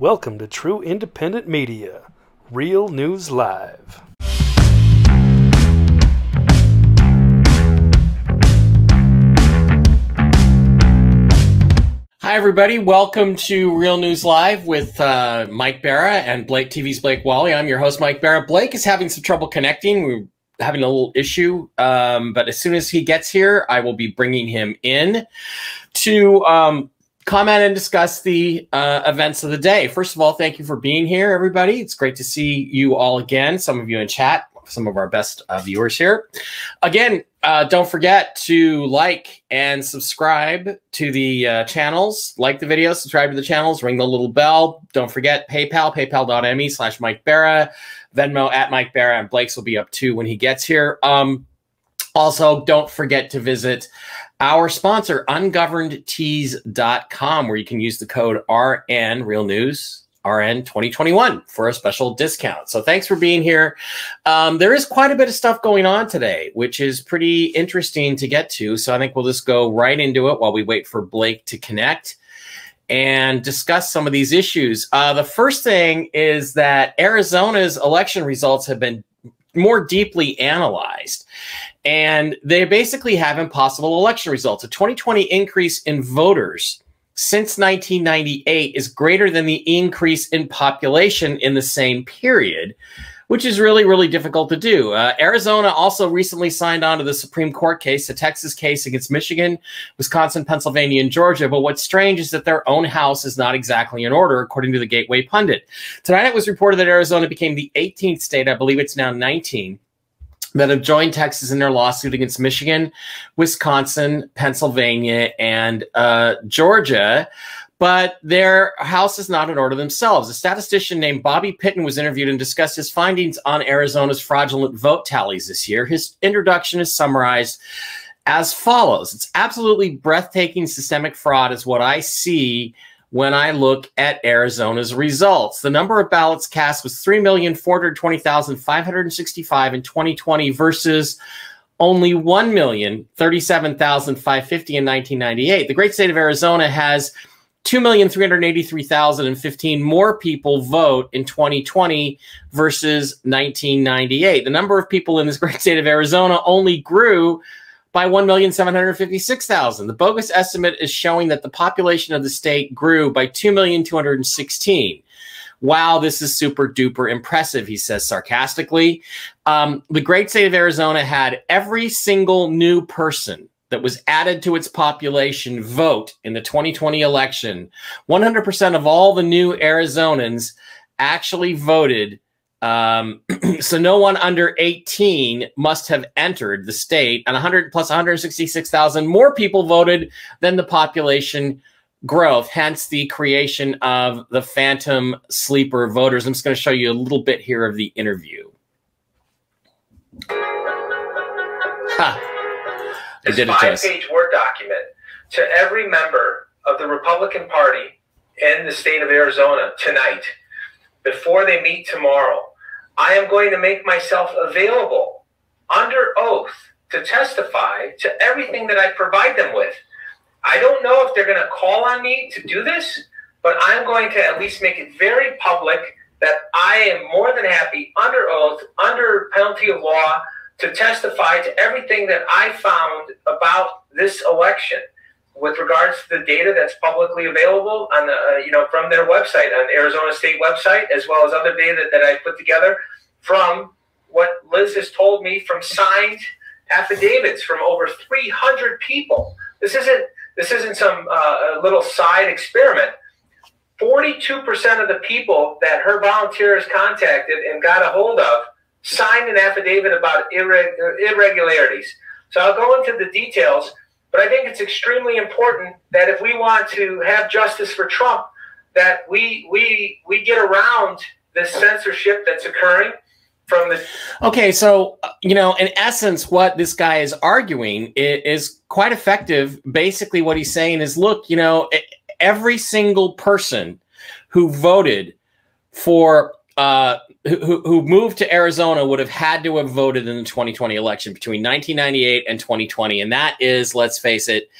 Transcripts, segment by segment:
Welcome to True Independent Media, Real News Live. Hi, everybody. Welcome to Real News Live with uh, Mike Bara and Blake TV's Blake Wally. I'm your host, Mike Bara. Blake is having some trouble connecting. We're having a little issue, um, but as soon as he gets here, I will be bringing him in to um, comment and discuss the uh, events of the day. First of all, thank you for being here, everybody. It's great to see you all again. Some of you in chat, some of our best uh, viewers here. Again, uh, don't forget to like and subscribe to the uh, channels. Like the video, subscribe to the channels, ring the little bell. Don't forget PayPal, paypal.me slash Mike Bara, Venmo at Mike Bara, and Blake's will be up too when he gets here. Um, also, don't forget to visit our sponsor, ungovernedtees.com, where you can use the code RN Real News RN 2021 for a special discount. So thanks for being here. Um, there is quite a bit of stuff going on today, which is pretty interesting to get to. So I think we'll just go right into it while we wait for Blake to connect and discuss some of these issues. Uh, the first thing is that Arizona's election results have been more deeply analyzed. And they basically have impossible election results. A 2020 increase in voters since 1998 is greater than the increase in population in the same period, which is really, really difficult to do. Uh, Arizona also recently signed on to the Supreme Court case, a Texas case against Michigan, Wisconsin, Pennsylvania, and Georgia. But what's strange is that their own house is not exactly in order, according to the Gateway Pundit. Tonight it was reported that Arizona became the 18th state, I believe it's now 19 that have joined Texas in their lawsuit against Michigan, Wisconsin, Pennsylvania, and uh, Georgia. But their house is not in order themselves. A statistician named Bobby Piton was interviewed and discussed his findings on Arizona's fraudulent vote tallies this year. His introduction is summarized as follows It's absolutely breathtaking systemic fraud, is what I see when I look at Arizona's results. The number of ballots cast was 3,420,565 in 2020 versus only 1,037,550 in 1998. The great state of Arizona has 2,383,015 more people vote in 2020 versus 1998. The number of people in this great state of Arizona only grew by 1,756,000. The bogus estimate is showing that the population of the state grew by 2,216. Wow, this is super duper impressive, he says sarcastically. Um, the great state of Arizona had every single new person that was added to its population vote in the 2020 election. 100% of all the new Arizonans actually voted um, so no one under 18 must have entered the state, and 100 plus 166,000 more people voted than the population growth. Hence the creation of the phantom sleeper voters. I'm just going to show you a little bit here of the interview. Ha. This five-page Word document to every member of the Republican Party in the state of Arizona tonight before they meet tomorrow I am going to make myself available under oath to testify to everything that I provide them with. I don't know if they're going to call on me to do this, but I'm going to at least make it very public that I am more than happy under oath, under penalty of law, to testify to everything that I found about this election with regards to the data that's publicly available on the uh, you know from their website on the Arizona State website as well as other data that I put together from what Liz has told me from signed affidavits from over 300 people. This isn't this isn't some uh, little side experiment. 42% of the people that her volunteers contacted and got a hold of signed an affidavit about irreg- irregularities. So I'll go into the details, but I think it's extremely important that if we want to have justice for Trump, that we we we get around this censorship that's occurring from the okay so you know in essence what this guy is arguing is, quite effective. Basically what he's saying is look you know every single person who voted for uh, who, who moved to Arizona would have had to have voted in the 2020 election between 1998 and 2020. And that is, let's face it,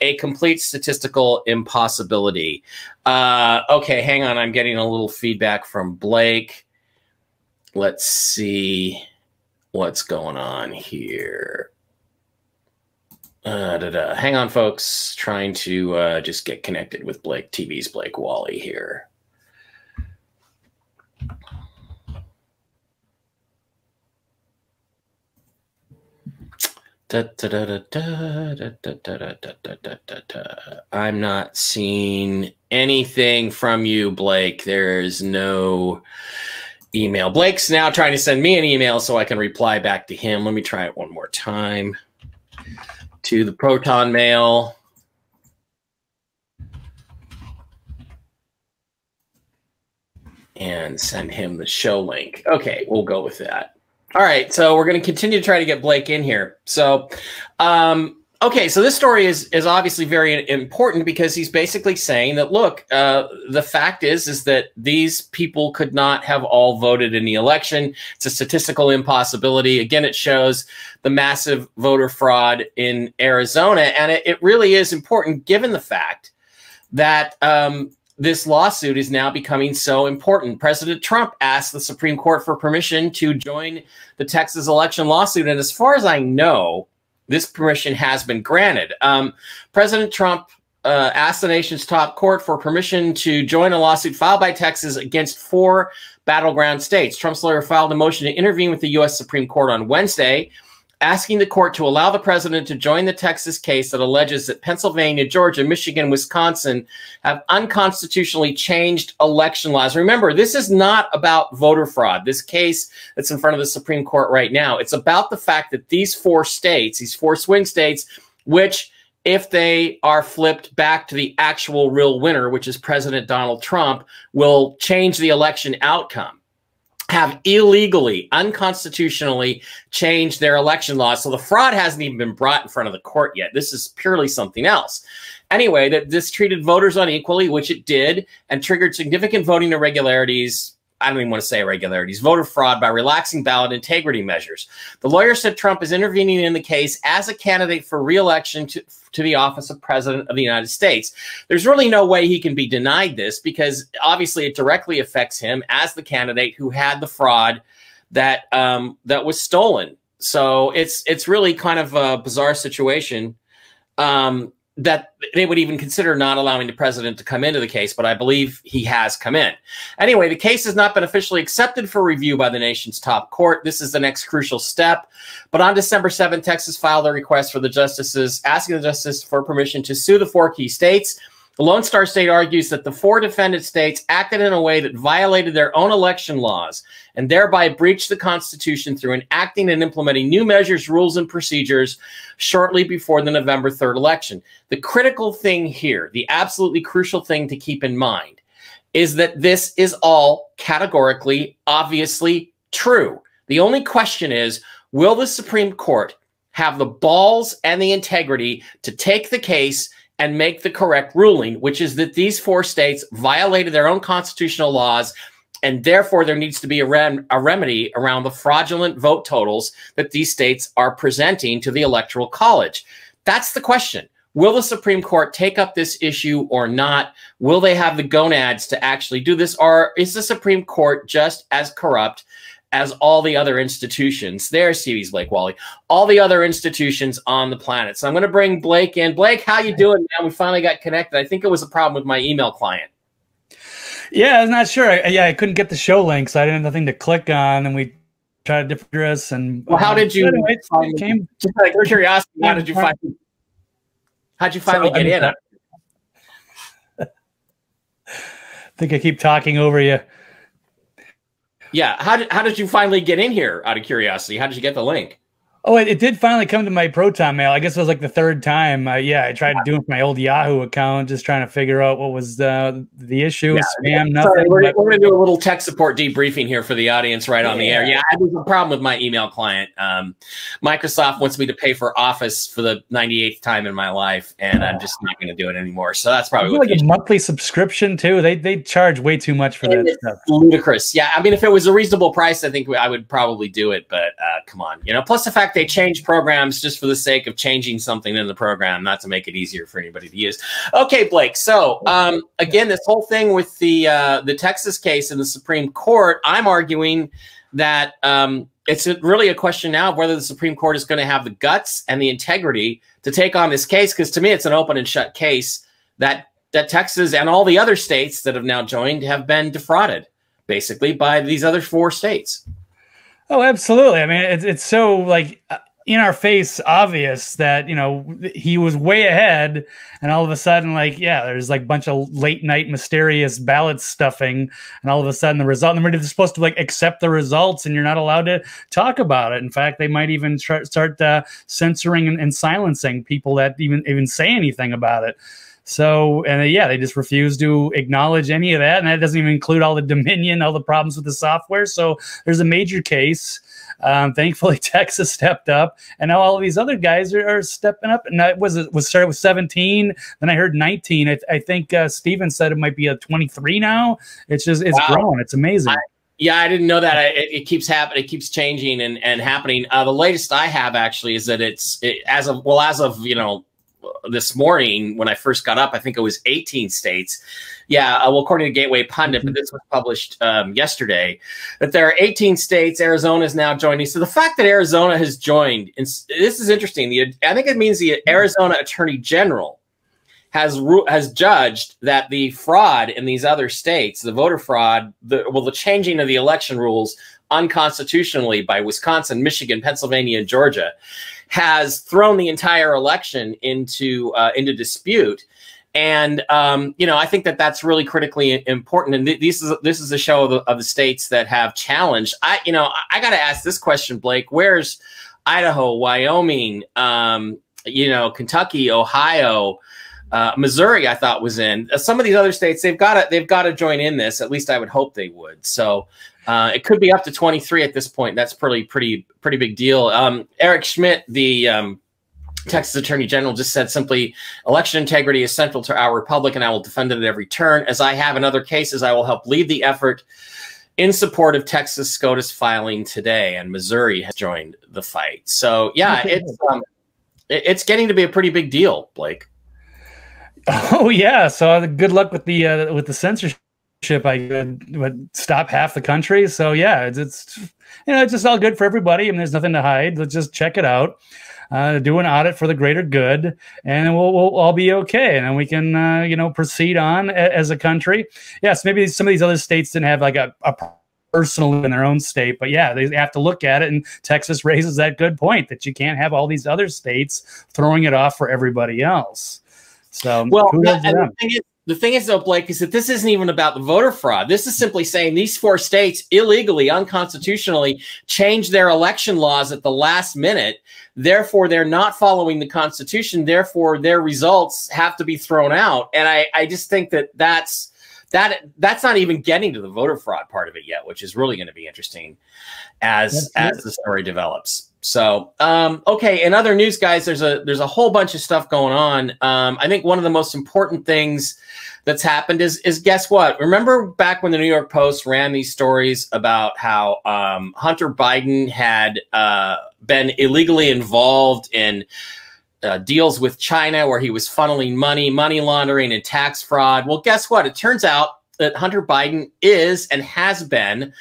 a complete statistical impossibility. Uh, okay, hang on. I'm getting a little feedback from Blake. Let's see what's going on here. Uh, da, da. Hang on, folks. Trying to uh, just get connected with Blake TV's Blake Wally here. I'm not seeing anything from you, Blake. There's no email. Blake's now trying to send me an email so I can reply back to him. Let me try it one more time. To the Proton Mail. And send him the show link. Okay, we'll go with that. All right, so we're going to continue to try to get Blake in here. So, um, okay, so this story is is obviously very important because he's basically saying that look, uh, the fact is is that these people could not have all voted in the election. It's a statistical impossibility. Again, it shows the massive voter fraud in Arizona, and it, it really is important given the fact that um, this lawsuit is now becoming so important. President Trump asked the Supreme Court for permission to join the Texas election lawsuit. And as far as I know, this permission has been granted. Um, President Trump uh, asked the nation's top court for permission to join a lawsuit filed by Texas against four battleground states. Trump's lawyer filed a motion to intervene with the U.S. Supreme Court on Wednesday asking the court to allow the president to join the Texas case that alleges that Pennsylvania, Georgia, Michigan, Wisconsin have unconstitutionally changed election laws. Remember, this is not about voter fraud. This case that's in front of the Supreme Court right now, it's about the fact that these four states, these four swing states, which if they are flipped back to the actual real winner, which is President Donald Trump, will change the election outcome have illegally, unconstitutionally changed their election laws. So the fraud hasn't even been brought in front of the court yet. This is purely something else. Anyway, that this treated voters unequally, which it did, and triggered significant voting irregularities I don't even want to say irregularities, voter fraud by relaxing ballot integrity measures. The lawyer said Trump is intervening in the case as a candidate for reelection to, to the office of president of the United States. There's really no way he can be denied this because obviously it directly affects him as the candidate who had the fraud that um, that was stolen. So it's it's really kind of a bizarre situation. Um, that they would even consider not allowing the president to come into the case, but I believe he has come in. Anyway, the case has not been officially accepted for review by the nation's top court. This is the next crucial step. But on December 7th, Texas filed a request for the justices, asking the justice for permission to sue the four key states. The Lone Star State argues that the four defendant states acted in a way that violated their own election laws and thereby breached the Constitution through enacting and implementing new measures, rules, and procedures shortly before the November 3rd election. The critical thing here, the absolutely crucial thing to keep in mind, is that this is all categorically, obviously true. The only question is will the Supreme Court have the balls and the integrity to take the case? And make the correct ruling, which is that these four states violated their own constitutional laws. And therefore, there needs to be a, rem a remedy around the fraudulent vote totals that these states are presenting to the Electoral College. That's the question. Will the Supreme Court take up this issue or not? Will they have the gonads to actually do this? Or is the Supreme Court just as corrupt as all the other institutions. There's TV's Blake Wally. All the other institutions on the planet. So I'm going to bring Blake in. Blake, how you doing, man? We finally got connected. I think it was a problem with my email client. Yeah, I was not sure. I, yeah, I couldn't get the show link, so I didn't have nothing to click on, and we tried a different address. And well, how did you? Anyway, came, just like curiosity, how did you find? How'd you finally so, get I mean, in? I think I keep talking over you. Yeah. How did, how did you finally get in here out of curiosity? How did you get the link? Oh, it, it, did finally come to my Proton mail. I guess it was like the third time. Uh, yeah, I tried doing my old Yahoo account, just trying to figure out what was the the issue. Yeah, Spam, nothing. Sorry, we're, we're going to do a little tech support debriefing here for the audience right on yeah. the air. Yeah, I have a problem with my email client. Um, Microsoft wants me to pay for Office for the 98th time in my life, and I'm just not going to do it anymore. So that's probably like a monthly subscription too. They they charge way too much for and that stuff. Ludicrous. Yeah, I mean, if it was a reasonable price, I think I would probably do it. But uh, come on, you know. Plus the fact fact, they change programs just for the sake of changing something in the program, not to make it easier for anybody to use. Okay, Blake. So um, again, this whole thing with the uh, the Texas case in the Supreme Court, I'm arguing that um, it's really a question now of whether the Supreme Court is going to have the guts and the integrity to take on this case. Because to me, it's an open and shut case that that Texas and all the other states that have now joined have been defrauded, basically, by these other four states. Oh, absolutely. I mean, it's it's so like uh, in our face obvious that you know he was way ahead, and all of a sudden, like yeah, there's like a bunch of late night mysterious ballot stuffing, and all of a sudden the result. And they're supposed to like accept the results, and you're not allowed to talk about it. In fact, they might even tr- start uh, censoring and, and silencing people that even even say anything about it. So, and yeah, they just refuse to acknowledge any of that. And that doesn't even include all the dominion, all the problems with the software. So there's a major case. Um, thankfully, Texas stepped up, and now all of these other guys are, are stepping up. And that was was started with 17. Then I heard 19. I, I think uh, Steven said it might be a 23 now. It's just it's wow. growing. It's amazing. I, yeah, I didn't know that. It, it, keeps happening. It keeps changing and, and happening. Uh, the latest I have actually is that it's it, as of well as of you know this morning when I first got up. I think it was 18 states. Yeah, uh, well, according to Gateway Pundit, but this was published um, yesterday, that there are 18 states. Arizona is now joining. So the fact that Arizona has joined, and this is interesting. The, I think it means the Arizona Attorney General has has judged that the fraud in these other states, the voter fraud, the well, the changing of the election rules unconstitutionally by Wisconsin, Michigan, Pennsylvania, and Georgia has thrown the entire election into uh, into dispute. And um, you know, I think that that's really critically important. And th- this is this is a show of the, of the states that have challenged. I you know I, I got to ask this question, Blake. Where's Idaho, Wyoming, um, you know, Kentucky, Ohio? Uh, Missouri, I thought was in. Some of these other states, they've got to they've got to join in this. At least I would hope they would. So uh, it could be up to 23 at this point. That's pretty, pretty, pretty big deal. Um, Eric Schmitt, the um, Texas Attorney General, just said simply, election integrity is central to our republic, and I will defend it at every turn. As I have in other cases, I will help lead the effort in support of Texas SCOTUS filing today, and Missouri has joined the fight. So, yeah, it's um, it's getting to be a pretty big deal, Blake. Oh yeah, so good luck with the uh, with the censorship I would, stop half the country. So yeah, it's, it's you know it's just all good for everybody. I mean, there's nothing to hide. Let's just check it out. Uh, do an audit for the greater good, and we'll, we'll all be okay. And then we can, uh, you know, proceed on a, as a country. Yes, maybe some of these other states didn't have like a, a personal in their own state, but yeah, they have to look at it. And Texas raises that good point that you can't have all these other states throwing it off for everybody else. So well, the thing is, the thing is, though, Blake, is that this isn't even about the voter fraud. This is simply saying these four states illegally, unconstitutionally changed their election laws at the last minute. Therefore, they're not following the Constitution. Therefore, their results have to be thrown out. And I, I just think that that's that that's not even getting to the voter fraud part of it yet, which is really going to be interesting as as the story develops. So, um, okay. In other news, guys, there's a there's a whole bunch of stuff going on. Um, I think one of the most important things that's happened is is guess what? Remember back when the New York Post ran these stories about how um, Hunter Biden had uh, been illegally involved in uh, deals with China, where he was funneling money, money laundering, and tax fraud. Well, guess what? It turns out that Hunter Biden is and has been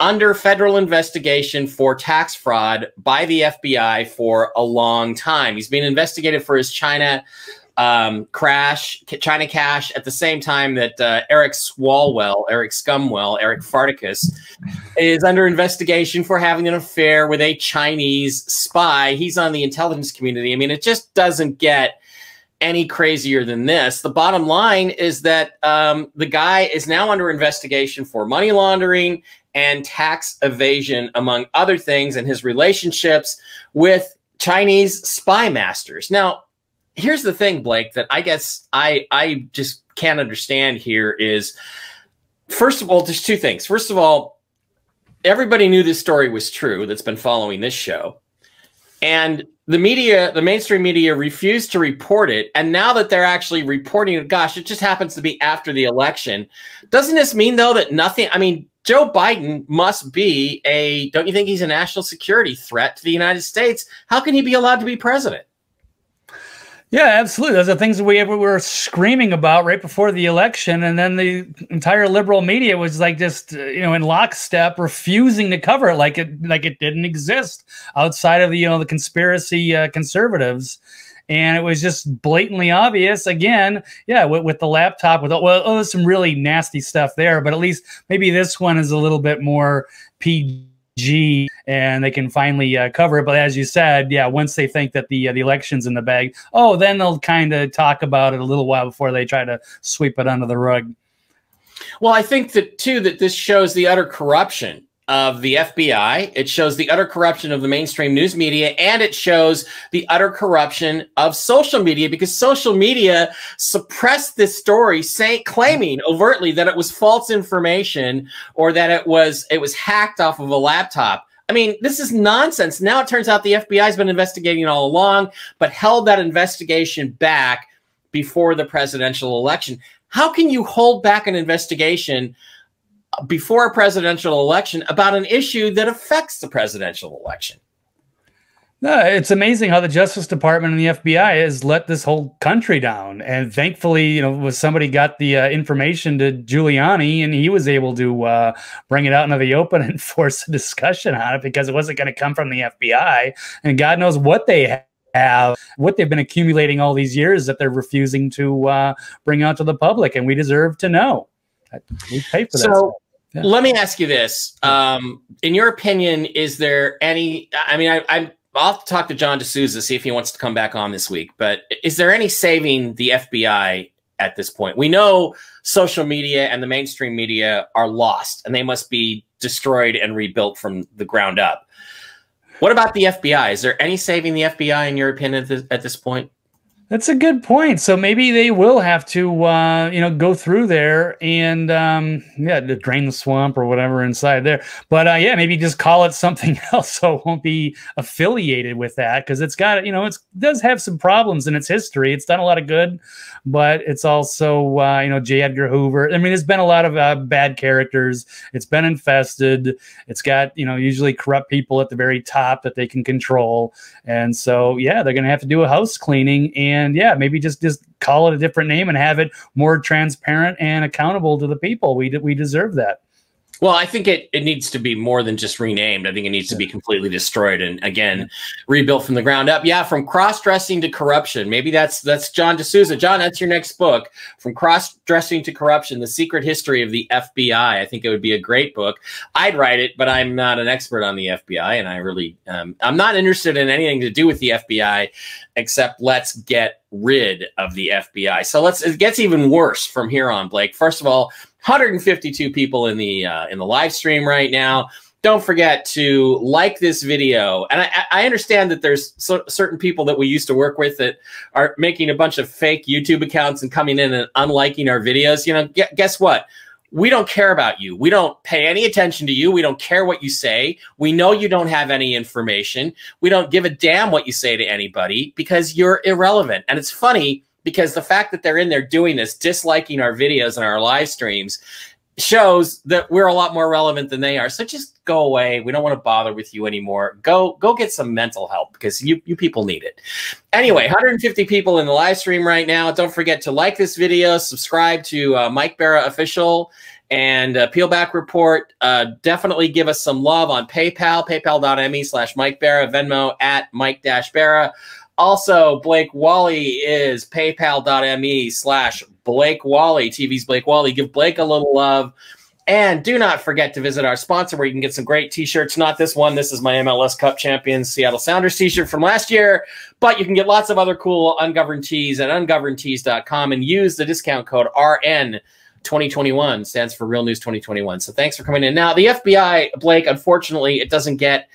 under federal investigation for tax fraud by the FBI for a long time. He's been investigated for his China um, crash, China cash, at the same time that uh, Eric Swalwell, Eric Scumwell, Eric Farticus is under investigation for having an affair with a Chinese spy. He's on the intelligence community. I mean, it just doesn't get any crazier than this. The bottom line is that um, the guy is now under investigation for money laundering and tax evasion, among other things, and his relationships with Chinese spy masters. Now, here's the thing, Blake, that I guess I I just can't understand here is first of all, there's two things. First of all, everybody knew this story was true that's been following this show. And the media, the mainstream media refused to report it. And now that they're actually reporting it, gosh, it just happens to be after the election. Doesn't this mean, though, that nothing, I mean, Joe Biden must be a, don't you think he's a national security threat to the United States? How can he be allowed to be president? Yeah, absolutely. Those are things that we were screaming about right before the election, and then the entire liberal media was like just uh, you know in lockstep, refusing to cover it like it like it didn't exist outside of the you know the conspiracy uh, conservatives, and it was just blatantly obvious. Again, yeah, with, with the laptop, with well, oh, there's some really nasty stuff there, but at least maybe this one is a little bit more PG and they can finally uh, cover it. But as you said, yeah, once they think that the uh, the election's in the bag, oh, then they'll kind of talk about it a little while before they try to sweep it under the rug. Well, I think that too that this shows the utter corruption of the FBI. It shows the utter corruption of the mainstream news media, and it shows the utter corruption of social media because social media suppressed this story, saying claiming overtly that it was false information or that it was it was hacked off of a laptop. I mean, this is nonsense. Now it turns out the FBI has been investigating all along, but held that investigation back before the presidential election. How can you hold back an investigation before a presidential election about an issue that affects the presidential election. No, it's amazing how the Justice Department and the FBI has let this whole country down. And thankfully, you know, was somebody got the uh, information to Giuliani, and he was able to uh, bring it out into the open and force a discussion on it because it wasn't going to come from the FBI. And God knows what they have, what they've been accumulating all these years that they're refusing to uh, bring out to the public, and we deserve to know. We pay for that. So, yeah. let me ask you this: um, In your opinion, is there any? I mean, I, I I'll have to talk to John DeSouza see if he wants to come back on this week. But is there any saving the FBI at this point? We know social media and the mainstream media are lost, and they must be destroyed and rebuilt from the ground up. What about the FBI? Is there any saving the FBI in your opinion at this, at this point? That's a good point. So maybe they will have to, uh, you know, go through there and, um, yeah, drain the swamp or whatever inside there. But uh, yeah, maybe just call it something else so it won't be affiliated with that because it's got, you know, it does have some problems in its history. It's done a lot of good, but it's also, uh, you know, J. Edgar Hoover. I mean, there's been a lot of uh, bad characters. It's been infested. It's got, you know, usually corrupt people at the very top that they can control. And so, yeah, they're going to have to do a house cleaning and and yeah, maybe just just call it a different name and have it more transparent and accountable to the people. We we deserve that. Well, I think it, it needs to be more than just renamed. I think it needs to be completely destroyed and again rebuilt from the ground up. Yeah, from cross dressing to corruption. Maybe that's that's John DeSouza. John, that's your next book. From cross dressing to corruption: The Secret History of the FBI. I think it would be a great book. I'd write it, but I'm not an expert on the FBI, and I really um, I'm not interested in anything to do with the FBI except let's get rid of the FBI. So let's it gets even worse from here on, Blake. First of all, 152 people in the uh, in the live stream right now. Don't forget to like this video. And I, I understand that there's so, certain people that we used to work with that are making a bunch of fake YouTube accounts and coming in and unliking our videos. You know, guess what? we don't care about you. We don't pay any attention to you. We don't care what you say. We know you don't have any information. We don't give a damn what you say to anybody because you're irrelevant. And it's funny because the fact that they're in there doing this, disliking our videos and our live streams, shows that we're a lot more relevant than they are. So just go away. We don't want to bother with you anymore. Go go get some mental help because you you people need it. Anyway, 150 people in the live stream right now. Don't forget to like this video, subscribe to uh, Mike Bara official and uh, Peelback Report. Uh, definitely give us some love on PayPal, paypal.me slash Mike Bara, Venmo at Mike Dash Bara. Also, Blake Wally is paypal.me slash Blake Wally, TV's Blake Wally. Give Blake a little love. And do not forget to visit our sponsor where you can get some great t shirts. Not this one. This is my MLS Cup Champions Seattle Sounders t shirt from last year. But you can get lots of other cool ungoverned tees at ungovernedtees.com and use the discount code RN. 2021 stands for Real News 2021. So thanks for coming in. Now, the FBI, Blake, unfortunately, it doesn't get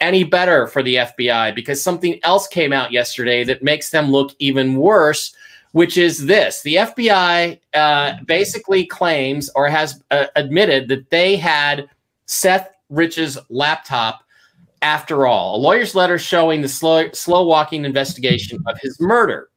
any better for the FBI because something else came out yesterday that makes them look even worse which is this the FBI uh, basically claims or has uh, admitted that they had Seth Rich's laptop after all. A lawyer's letter showing the slow, slow walking investigation of his murder.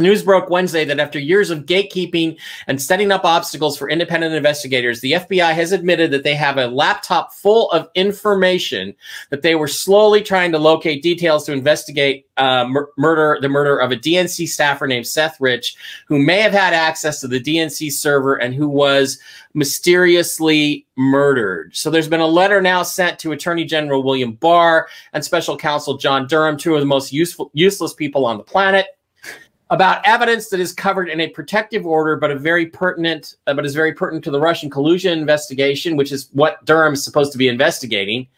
News broke Wednesday that after years of gatekeeping and setting up obstacles for independent investigators, the FBI has admitted that they have a laptop full of information that they were slowly trying to locate details to investigate uh, mur- murder, the murder of a DNC staffer named Seth Rich, who may have had access to the DNC server and who was mysteriously murdered. So there's been a letter now sent to Attorney General William Barr and Special Counsel John Durham, two of the most useful, useless people on the planet about evidence that is covered in a protective order, but a very pertinent, uh, but is very pertinent to the Russian collusion investigation, which is what Durham is supposed to be investigating.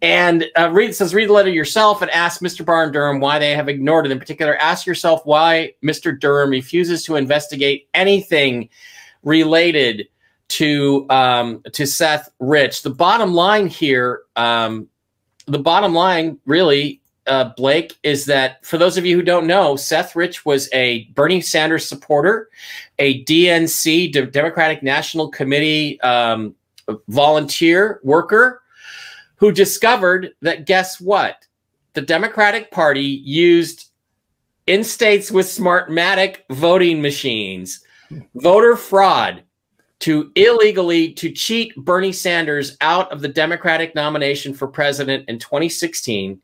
And uh, read says read the letter yourself and ask Mr. Barr and Durham why they have ignored it. In particular, ask yourself why Mr. Durham refuses to investigate anything related to um, to Seth Rich. The bottom line here, um, the bottom line really uh, Blake, is that for those of you who don't know, Seth Rich was a Bernie Sanders supporter, a DNC, De- Democratic National Committee um, volunteer worker, who discovered that guess what? The Democratic Party used in states with Smartmatic voting machines, voter fraud to illegally to cheat Bernie Sanders out of the Democratic nomination for president in 2016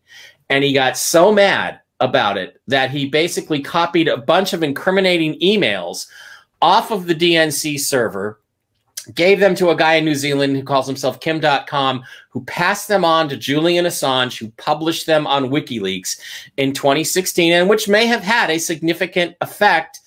and he got so mad about it that he basically copied a bunch of incriminating emails off of the DNC server, gave them to a guy in New Zealand who calls himself Kim Dotcom, who passed them on to Julian Assange, who published them on WikiLeaks in 2016, and which may have had a significant effect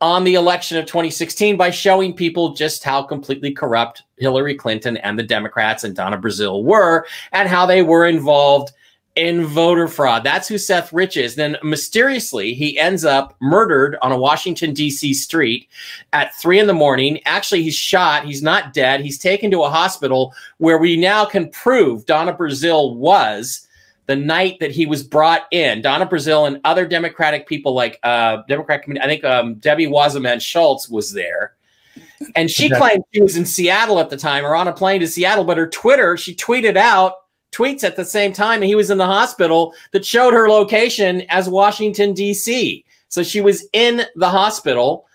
on the election of 2016 by showing people just how completely corrupt Hillary Clinton and the Democrats and Donna Brazile were and how they were involved in voter fraud. That's who Seth Rich is. Then mysteriously, he ends up murdered on a Washington, D.C. street at three in the morning. Actually, he's shot. He's not dead. He's taken to a hospital where we now can prove Donna Brazile was the night that he was brought in. Donna Brazile and other Democratic people like uh, Democrat, I think um, Debbie Wasserman Schultz was there. And she claimed she was in Seattle at the time or on a plane to Seattle, but her Twitter, she tweeted out tweets at the same time he was in the hospital that showed her location as Washington D.C. So she was in the hospital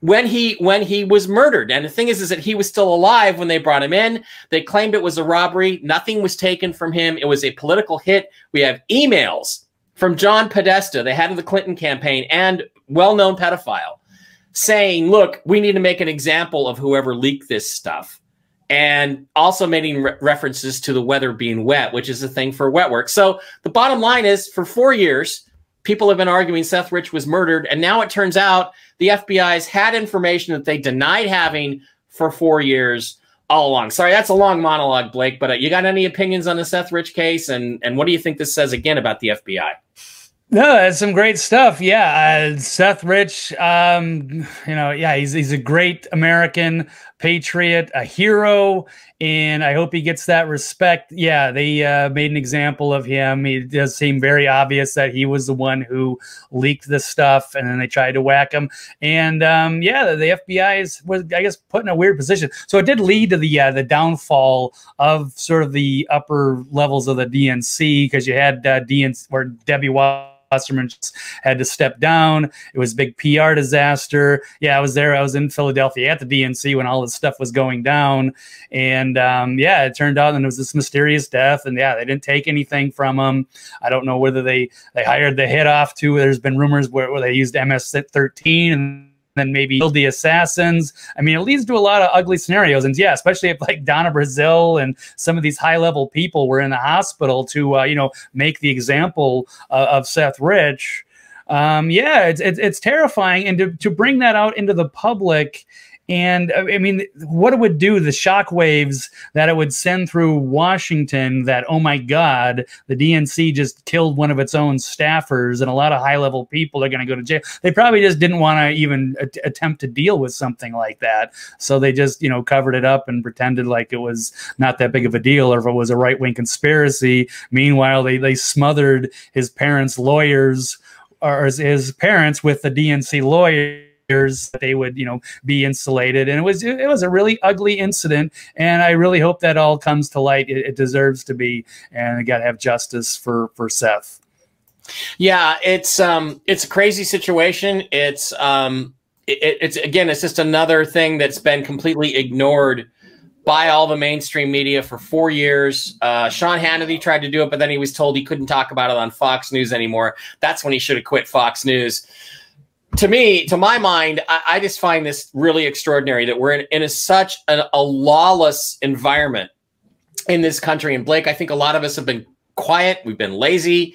when he when he was murdered. And the thing is, is that he was still alive when they brought him in. They claimed it was a robbery. Nothing was taken from him. It was a political hit. We have emails from John Podesta, the head of the Clinton campaign and well-known pedophile, saying, "Look, we need to make an example of whoever leaked this stuff." And also making re- references to the weather being wet, which is a thing for wet work. So the bottom line is for four years, people have been arguing Seth Rich was murdered. And now it turns out the FBI's had information that they denied having for four years all along. Sorry, that's a long monologue, Blake, but uh, you got any opinions on the Seth Rich case? And, and what do you think this says again about the FBI? No, that's some great stuff. Yeah, uh, Seth Rich. Um, you know, yeah, he's he's a great American patriot, a hero, and I hope he gets that respect. Yeah, they uh, made an example of him. It does seem very obvious that he was the one who leaked the stuff, and then they tried to whack him. And um, yeah, the FBI is was I guess put in a weird position. So it did lead to the uh, the downfall of sort of the upper levels of the DNC because you had uh, DNC where Debbie Watt Wasserman had to step down. It was a big PR disaster. Yeah, I was there. I was in Philadelphia at the DNC when all this stuff was going down. And um, yeah, it turned out and it was this mysterious death. And yeah, they didn't take anything from him. I don't know whether they, they hired the hit off to. There's been rumors where, where they used MS 13 and then maybe build the assassins. I mean, it leads to a lot of ugly scenarios. And yeah, especially if like Donna Brazile and some of these high level people were in the hospital to, uh, you know, make the example uh, of Seth Rich. Um, yeah, it's, it's, it's terrifying. And to, to bring that out into the public And uh, I mean, what it would do, the shock waves that it would send through Washington that, oh my God, the DNC just killed one of its own staffers and a lot of high level people are going to go to jail. They probably just didn't want to even a- attempt to deal with something like that. So they just, you know, covered it up and pretended like it was not that big of a deal or if it was a right wing conspiracy. Meanwhile, they, they smothered his parents' lawyers or his, his parents with the DNC lawyers that they would you know be insulated. And it was it was a really ugly incident. And i really hope that all comes to light. It, it deserves to be. And i got to have justice for for seth. Yeah it's um it's a crazy situation. It's um it, it's again it's just another thing that's been completely ignored by all the mainstream media for four years. Uh, Sean Hannity tried to do it, but then he was told he couldn't talk about it on Fox News anymore. That's when he should have quit Fox News to me, to my mind, I, I, just find this really extraordinary that we're in, in a, such a, lawless environment in this country. And Blake, I think a lot of us have been quiet, we've been lazy,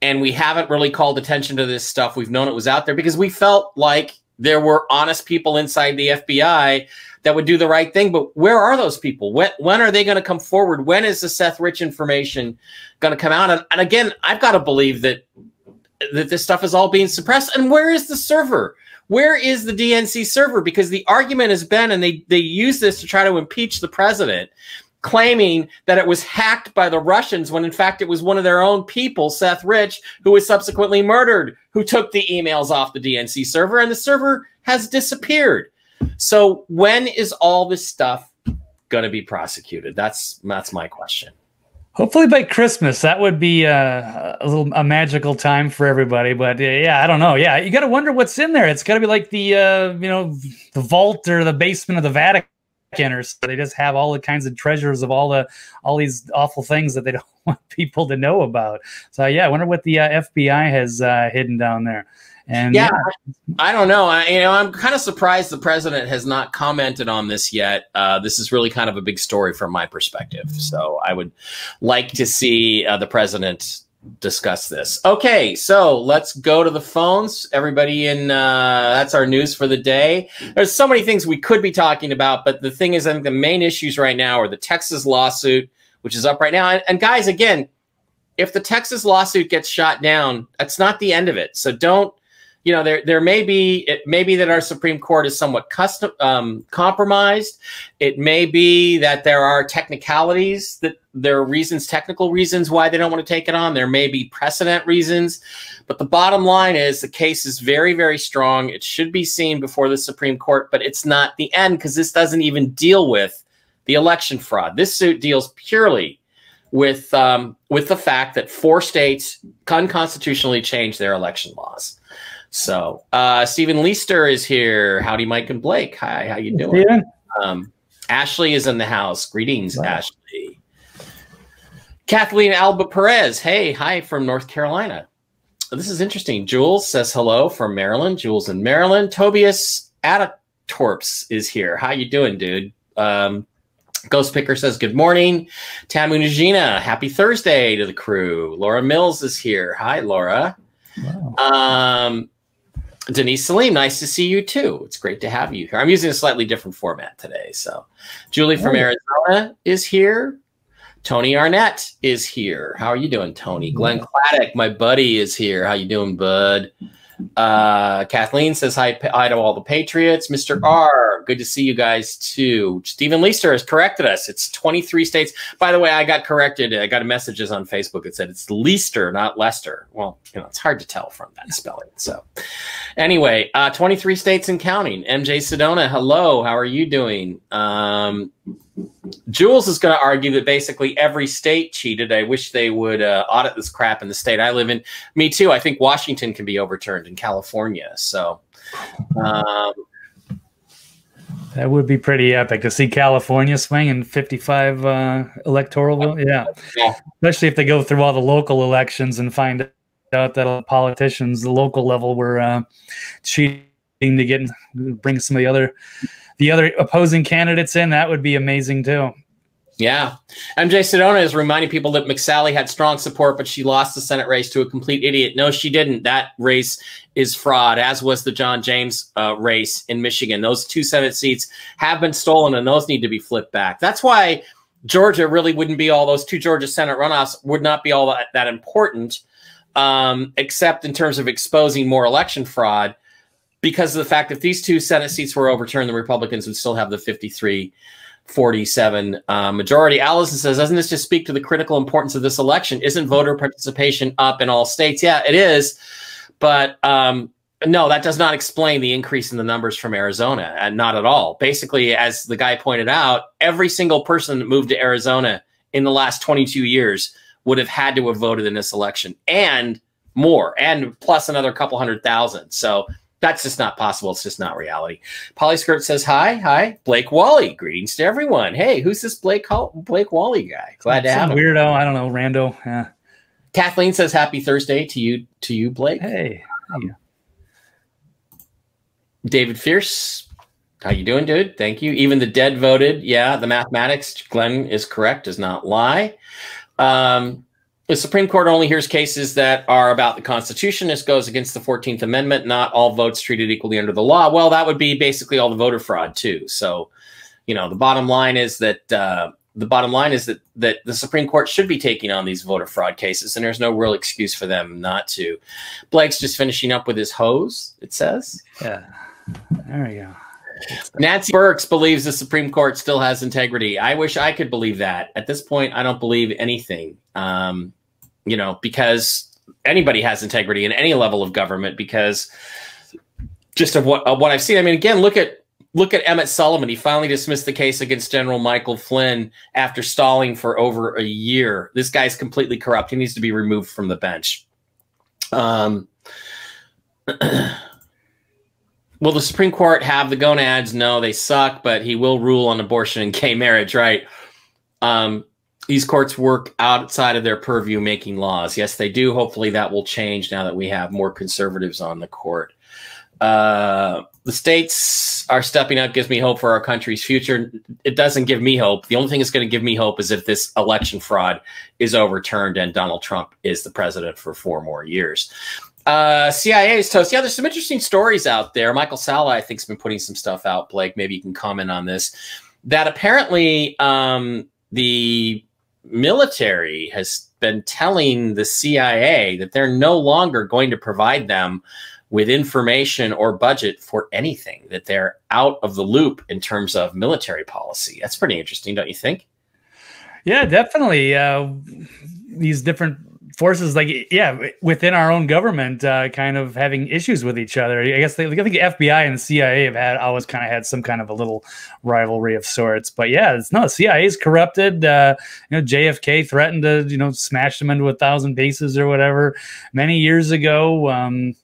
and we haven't really called attention to this stuff. We've known it was out there because we felt like there were honest people inside the FBI that would do the right thing. But where are those people? When, when are they going to come forward? When is the Seth Rich information going to come out? And, and again, I've got to believe that that this stuff is all being suppressed. And where is the server? Where is the DNC server? Because the argument has been, and they they use this to try to impeach the president, claiming that it was hacked by the Russians when in fact it was one of their own people, Seth Rich, who was subsequently murdered, who took the emails off the DNC server, and the server has disappeared. So when is all this stuff going to be prosecuted? That's that's my question. Hopefully by Christmas, that would be a, a little a magical time for everybody. But uh, yeah, I don't know. Yeah, you got to wonder what's in there. It's got to be like the uh, you know the vault or the basement of the Vatican, or so they just have all the kinds of treasures of all the all these awful things that they don't want people to know about. So yeah, I wonder what the uh, FBI has uh, hidden down there. And yeah, yeah. I don't know. I, you know, I'm kind of surprised the president has not commented on this yet. Uh, this is really kind of a big story from my perspective. So I would like to see uh, the president discuss this. Okay, so let's go to the phones. Everybody in uh, that's our news for the day. There's so many things we could be talking about, but the thing is, I think the main issues right now are the Texas lawsuit, which is up right now. And, and guys, again, if the Texas lawsuit gets shot down, that's not the end of it. So don't you know, there there may be it may be that our Supreme Court is somewhat custom um, compromised. It may be that there are technicalities that there are reasons, technical reasons why they don't want to take it on. There may be precedent reasons, but the bottom line is the case is very very strong. It should be seen before the Supreme Court, but it's not the end because this doesn't even deal with the election fraud. This suit deals purely with um, with the fact that four states unconstitutionally changed their election laws. So uh, Stephen Leister is here. Howdy, Mike and Blake. Hi, how you doing? Yeah. Um, Ashley is in the house. Greetings, wow. Ashley. Kathleen Alba Perez. Hey, hi from North Carolina. This is interesting. Jules says hello from Maryland. Jules in Maryland. Tobias Atatorps is here. How you doing, dude? Um, Ghost Picker says good morning. Tamu Najina, happy Thursday to the crew. Laura Mills is here. Hi, Laura. Wow. Um, Denise Salim, nice to see you too. It's great to have you here. I'm using a slightly different format today. So, Julie from Arizona is here. Tony Arnett is here. How are you doing, Tony? Glenn Claddock, my buddy, is here. How you doing, bud? Uh, Kathleen says hi, hi to all the Patriots. Mr. R, good to see you guys too. Stephen Leister has corrected us. It's 23 states. By the way, I got corrected. I got messages on Facebook. It said it's Leister, not Lester. Well, you know, it's hard to tell from that spelling. So, anyway, uh, 23 states and counting. MJ Sedona, hello. How are you doing? Um, Jules is going to argue that basically every state cheated. I wish they would uh, audit this crap in the state I live in. Me too. I think Washington can be overturned in California. So um, that would be pretty epic to see California swing in 55 uh, electoral. Yeah. yeah. Especially if they go through all the local elections and find out that politicians, the local level, were uh, cheating to get bring some of the other the other opposing candidates in, that would be amazing too. Yeah. MJ Sedona is reminding people that McSally had strong support, but she lost the Senate race to a complete idiot. No, she didn't. That race is fraud, as was the John James uh, race in Michigan. Those two Senate seats have been stolen, and those need to be flipped back. That's why Georgia really wouldn't be all those two Georgia Senate runoffs would not be all that, that important, um, except in terms of exposing more election fraud, because of the fact that if these two Senate seats were overturned, the Republicans would still have the 53- 47 uh, majority. Allison says, doesn't this just speak to the critical importance of this election? Isn't voter participation up in all states? Yeah, it is. But um, no, that does not explain the increase in the numbers from Arizona, and not at all. Basically, as the guy pointed out, every single person that moved to Arizona in the last 22 years would have had to have voted in this election and more, and plus another couple hundred thousand. So that's just not possible. It's just not reality. Polyskirt says hi, hi, Blake Wally. Greetings to everyone. Hey, who's this Blake Blake Wally guy? Glad to have him. Weirdo. I don't know. Rando. Yeah. Kathleen says happy Thursday to you, to you, Blake. Hey. hey. David Fierce, how you doing, dude? Thank you. Even the dead voted. Yeah, the mathematics, Glenn is correct, does not lie. Um, the Supreme Court only hears cases that are about the Constitution. This goes against the 14th Amendment, not all votes treated equally under the law. Well, that would be basically all the voter fraud, too. So, you know, the bottom line is that uh, the bottom line is that that the Supreme Court should be taking on these voter fraud cases, and there's no real excuse for them not to. Blake's just finishing up with his hose. It says, "Yeah, there we go." Nancy Burks believes the Supreme Court still has integrity. I wish I could believe that. At this point, I don't believe anything. Um, you know, because anybody has integrity in any level of government because just of what of what I've seen. I mean, again, look at look at Emmett Sullivan. He finally dismissed the case against General Michael Flynn after stalling for over a year. This guy's completely corrupt. He needs to be removed from the bench. Um, will the Supreme Court have the gonads? No, they suck, but he will rule on abortion and gay marriage, right? Um, these courts work outside of their purview making laws. Yes, they do. Hopefully that will change now that we have more conservatives on the court. Uh, the states are stepping up, gives me hope for our country's future. It doesn't give me hope. The only thing that's going to give me hope is if this election fraud is overturned and Donald Trump is the president for four more years. Uh, CIA's toast. Yeah, there's some interesting stories out there. Michael Salla, I think, has been putting some stuff out. Blake, maybe you can comment on this. That apparently um, the military has been telling the CIA that they're no longer going to provide them with information or budget for anything, that they're out of the loop in terms of military policy. That's pretty interesting, don't you think? Yeah, definitely. Uh, these different forces like yeah within our own government uh, kind of having issues with each other. I guess they, i think the fbi and the cia have had always kind of had some kind of a little rivalry of sorts. But yeah it's no cia is corrupted uh, you know jfk threatened to you know smash them into a thousand pieces or whatever many years ago. Um,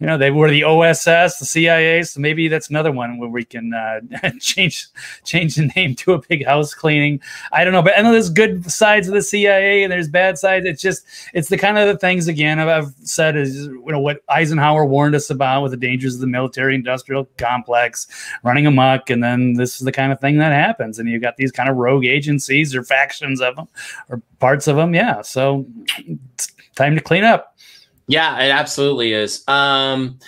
you know they were the OSS, the CIA. So maybe that's another one where we can uh, change change the name to a big house cleaning. I don't know, but I know there's good sides of the CIA and there's bad sides. It's just it's the kind of the things again I've said is you know what Eisenhower warned us about with the dangers of the military industrial complex running amok, and then this is the kind of thing that happens, and you've got these kind of rogue agencies or factions of them or parts of them. Yeah, so time to clean up. Yeah, it absolutely is. Um,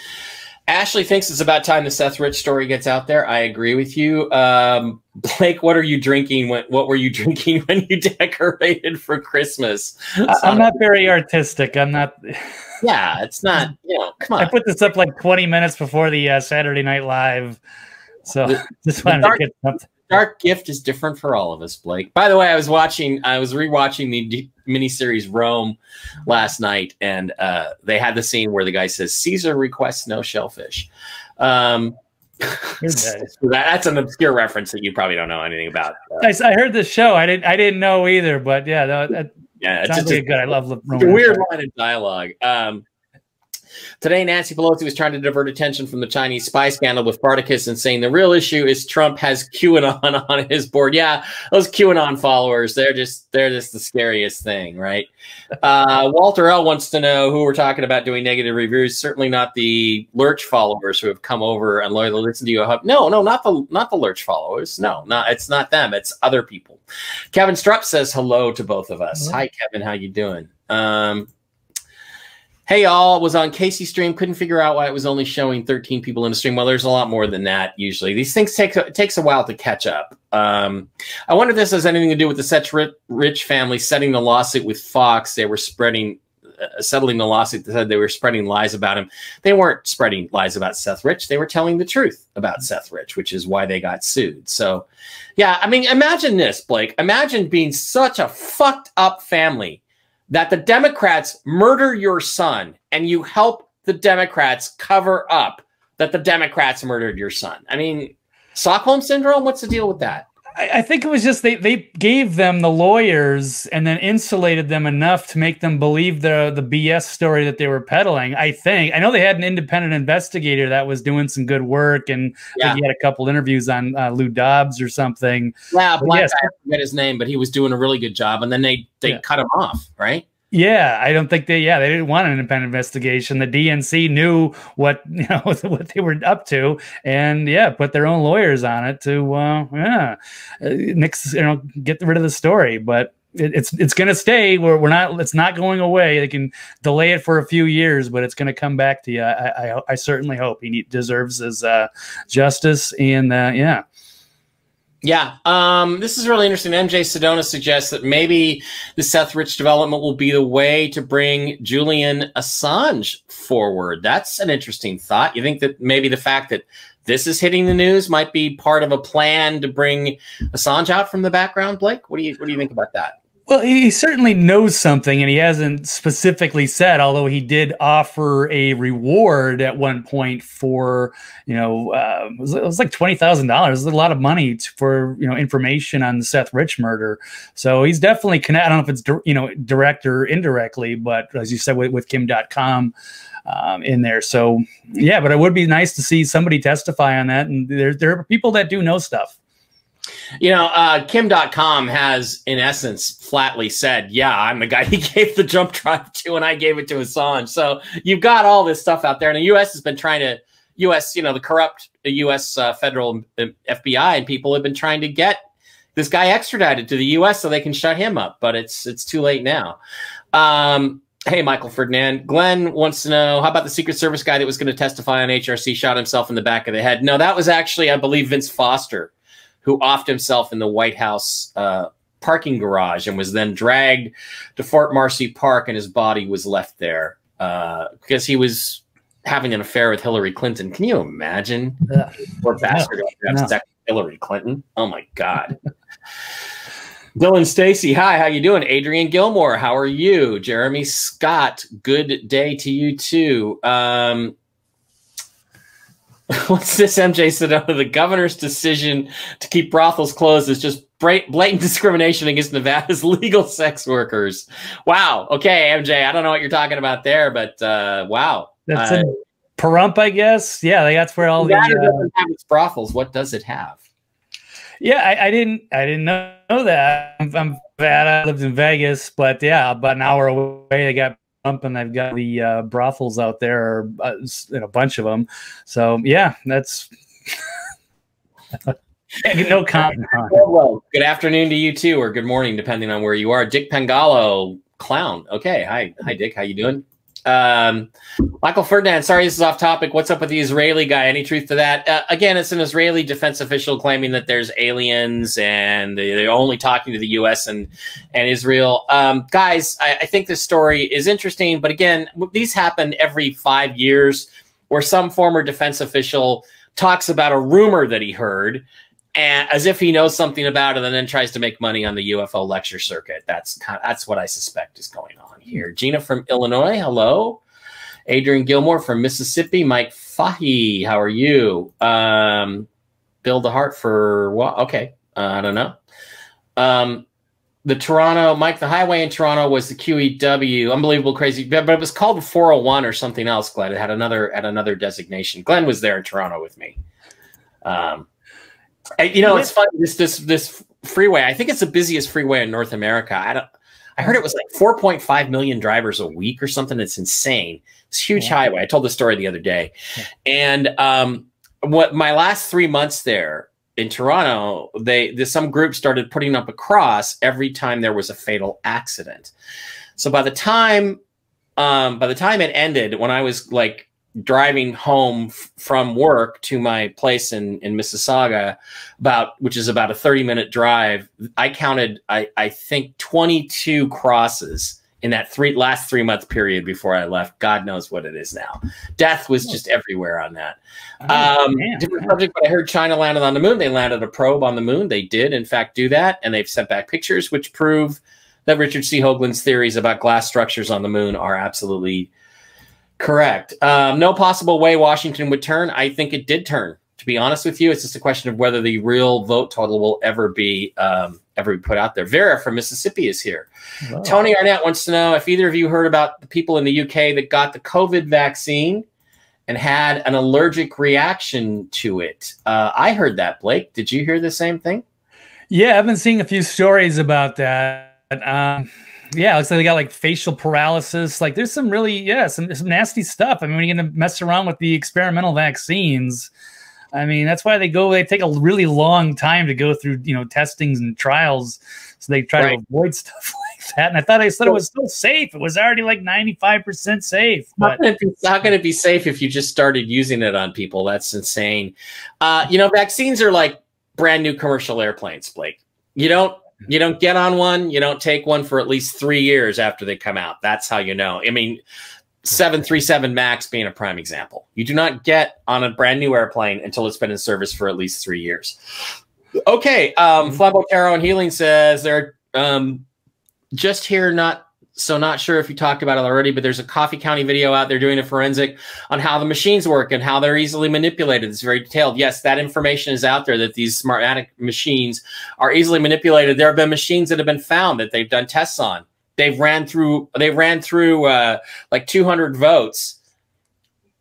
Ashley thinks it's about time the Seth Rich story gets out there. I agree with you. Um, Blake, what are you drinking? When, what were you drinking when you decorated for Christmas? I'm not very artistic. I'm not. Yeah, it's not. You know, come on. I put this up like 20 minutes before the uh, Saturday Night Live, so just wanted dark- to get something. Dark Gift is different for all of us, Blake. By the way, I was watching, I was rewatching the d- miniseries Rome last night, and uh, they had the scene where the guy says, Caesar requests no shellfish. Um, so that's an obscure reference that you probably don't know anything about. Uh, I, I heard the show. I didn't. I didn't know either. But yeah, that, that yeah, it's just a good. I love Roman weird line of dialogue. Um, Today, Nancy Pelosi was trying to divert attention from the Chinese spy scandal with Spartacus and saying the real issue is Trump has QAnon on his board. Yeah, those QAnon followers, they're just they're just the scariest thing, right? Uh, Walter L wants to know who we're talking about doing negative reviews. Certainly not the Lurch followers who have come over and loyally listen to you. No, no, not the not the Lurch followers. No, not it's not them. It's other people. Kevin Strupp says hello to both of us. Hi, Kevin. How you doing? Um, hey all was on casey stream. Couldn't figure out why it was only showing 13 people in the stream. Well there's a lot more than that usually. These things take it takes a while to catch up. Um, i wonder if this has anything to do with the Seth rich family setting the lawsuit with fox. They were spreading uh, settling the lawsuit that said they were spreading lies about him. They weren't spreading lies about seth rich. They were telling the truth about seth rich which is why they got sued. So yeah i mean imagine this blake. Imagine being such a fucked up family that the Democrats murder your son and you help the Democrats cover up that the Democrats murdered your son. I mean, Stockholm syndrome, what's the deal with that? I, think it was just they they gave them the lawyers and then insulated them enough to make them believe the the BS story that they were peddling. I think I know they had an independent investigator that was doing some good work, and yeah. he had a couple interviews on uh, Lou Dobbs or something. Yeah, Black yes, I forget his name, but he was doing a really good job, and then they they yeah. cut him off, right? Yeah, I don't think they. Yeah, they didn't want an independent investigation. The DNC knew what you know what they were up to, and yeah, put their own lawyers on it to uh, yeah, uh, nix you know get rid of the story. But it, it's it's going to stay. We're, we're not. It's not going away. They can delay it for a few years, but it's going to come back to you. I, I, I certainly hope he deserves his uh, justice, and uh, yeah. Yeah, um, this is really interesting. MJ Sedona suggests that maybe the Seth Rich development will be the way to bring Julian Assange forward. That's an interesting thought. You think that maybe the fact that this is hitting the news might be part of a plan to bring Assange out from the background, Blake? What do you what do you think about that? Well, he certainly knows something, and he hasn't specifically said. Although he did offer a reward at one point for, you know, uh, it, was, it, was, like twenty thousand dollars. A lot of money for you know information on the Seth Rich murder. So he's definitely connected. I don't know if it's you know direct or indirectly, but as you said with, with Kim Dotcom um, in there. So yeah, but it would be nice to see somebody testify on that. And there there are people that do know stuff. You know, uh, Kim Dotcom has, in essence, flatly said, Yeah, I'm the guy he gave the jump drive to, and I gave it to Assange. So you've got all this stuff out there. And the U.S. has been trying to, U.S., you know, the corrupt U.S. Uh, federal uh, FBI and people have been trying to get this guy extradited to the U.S. so they can shut him up. But it's it's too late now. Um, Hey, Michael Ferdinand. Glenn wants to know how about the Secret Service guy that was going to testify on HRC shot himself in the back of the head? No, that was actually, I believe, Vince Foster who offed himself in the White House uh, parking garage and was then dragged to Fort Marcy Park, and his body was left there uh, because he was having an affair with Hillary Clinton. Can you imagine? Ugh. Poor bastard no. no. sex with Hillary Clinton. Oh my God. Dylan Stacy, hi, how you doing? Adrian Gilmore, how are you? Jeremy Scott, good day to you too. Um, what's this MJ Sedona? The governor's decision to keep brothels closed is just blatant discrimination against Nevada's legal sex workers. Wow. Okay, MJ, I don't know what you're talking about there, but uh, wow. That's uh, a Pahrump, I guess. Yeah, that's where all Nevada the uh, have its brothels. What does it have? Yeah, I, I didn't. I didn't know that. I'm, I'm I lived in Vegas, but yeah, about an hour away, they got and they've got the uh, brothels out there, or uh, a bunch of them. So yeah, that's no comment. Good afternoon to you too, or good morning, depending on where you are. Dick Pangalo, clown. Okay, hi, hi, Dick. How you doing? Um, Michael Ferdinand, sorry, this is off topic. What's up with the Israeli guy? Any truth to that? Uh, again, it's an Israeli defense official claiming that there's aliens and they're only talking to the U.S. and and Israel. Um, guys, I, I think this story is interesting, but again, these happen every five years, where some former defense official talks about a rumor that he heard and as if he knows something about it and then tries to make money on the UFO lecture circuit. That's kind of, that's what I suspect is going on here. Gina from Illinois, hello. Adrian Gilmore from Mississippi. Mike Fahy, how are you? Um, Bill the Heart for what? Okay, uh, I don't know. Um, the Toronto, Mike, the highway in Toronto was the QEW, unbelievable, crazy, but it was called 401 or something else. Glenn, it had another at another designation. Glenn was there in Toronto with me. Um, you know, it's funny this this this freeway. I think it's the busiest freeway in North America. I don't. I heard it was like 4.5 million drivers a week or something. It's insane. It's huge yeah. highway. I told the story the other day, yeah. and um, what my last three months there in Toronto, they some group started putting up a cross every time there was a fatal accident. So by the time um, by the time it ended, when I was like driving home f- from work to my place in in Mississauga, about which is about a thirty minute drive, I counted I I think twenty two crosses in that three last three month period before I left. God knows what it is now. Death was just everywhere on that. Oh, um, different subject, but I heard China landed on the moon. They landed a probe on the moon. They did, in fact, do that, and they've sent back pictures which prove that Richard C. Hoagland's theories about glass structures on the moon are absolutely correct. Um, no possible way Washington would turn. I think it did turn. To be honest with you, it's just a question of whether the real vote total will ever be um, ever be put out there. Vera from Mississippi is here. Wow. Tony Arnett wants to know if either of you heard about the people in the UK that got the COVID vaccine and had an allergic reaction to it. Uh, I heard that, Blake. Did you hear the same thing? Yeah, I've been seeing a few stories about that. Um, yeah, looks like they got like facial paralysis. Like there's some really, yeah, some, some nasty stuff. I mean, when you're going to mess around with the experimental vaccines, I mean, that's why they go, they take a really long time to go through, you know, testings and trials. So they try right. to avoid stuff like that. And I thought I said it was still safe. It was already like 95% safe. But how can, it be, how can it be safe if you just started using it on people? That's insane. Uh, you know, vaccines are like brand new commercial airplanes, Blake. You don't you don't get on one, you don't take one for at least three years after they come out. That's how you know. I mean, 737 Max being a prime example. You do not get on a brand new airplane until it's been in service for at least three years. Okay. Um, mm-hmm. Flambeau Tarot and Healing says they're um, just here, not so not sure if you talked about it already, but there's a Coffee County video out there doing a forensic on how the machines work and how they're easily manipulated. It's very detailed. Yes, that information is out there that these Smartmatic machines are easily manipulated. There have been machines that have been found that they've done tests on they've ran through they ran through uh, like 200 votes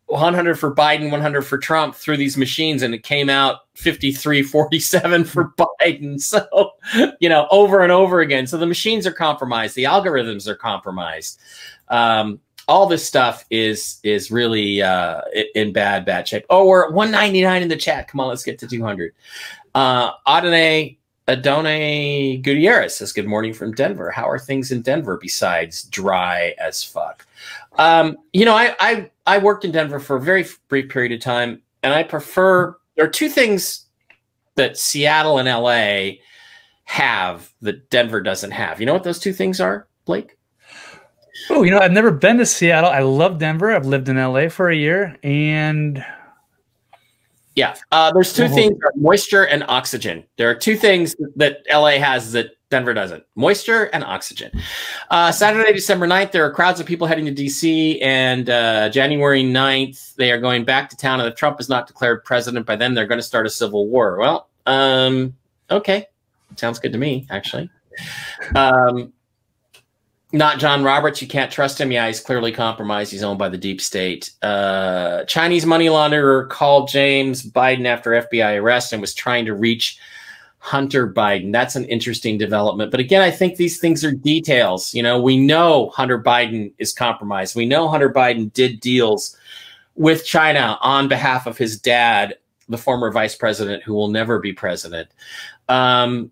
100 for Biden, 100 for Trump through these machines, and it came out 53 47 for Biden. So, you know, over and over again. So the machines are compromised, the algorithms are compromised. Um, all this stuff is is really uh, in bad bad shape. Oh, we're at 199 in the chat. Come on, let's get to 200. Uh, Adonai Adone Gutierrez says, Good morning from Denver. How are things in Denver besides dry as fuck? Um, you know, I, I, I worked in Denver for a very brief period of time, and I prefer there are two things that Seattle and LA have that Denver doesn't have. You know what those two things are, Blake? Oh, you know, I've never been to Seattle. I love Denver. I've lived in LA for a year, and yeah, uh, there's 2 things: moisture and oxygen. There are two things that LA has that Denver doesn't: moisture and oxygen. Uh, Saturday, December 9th, there are crowds of people heading to DC, and uh, January 9th, they are going back to town. And if Trump is not declared president by then, they're going to start a civil war. Well, um, okay, sounds good to me, actually. Um, not John Roberts. You can't trust him. Yeah, he's clearly compromised. He's owned by the deep state. Uh, Chinese money launderer called James Biden after FBI arrest and was trying to reach Hunter Biden. That's an interesting development. But again, I think these things are details. You know, we know Hunter Biden is compromised. We know Hunter Biden did deals with China on behalf of his dad, the former vice president who will never be president. Um,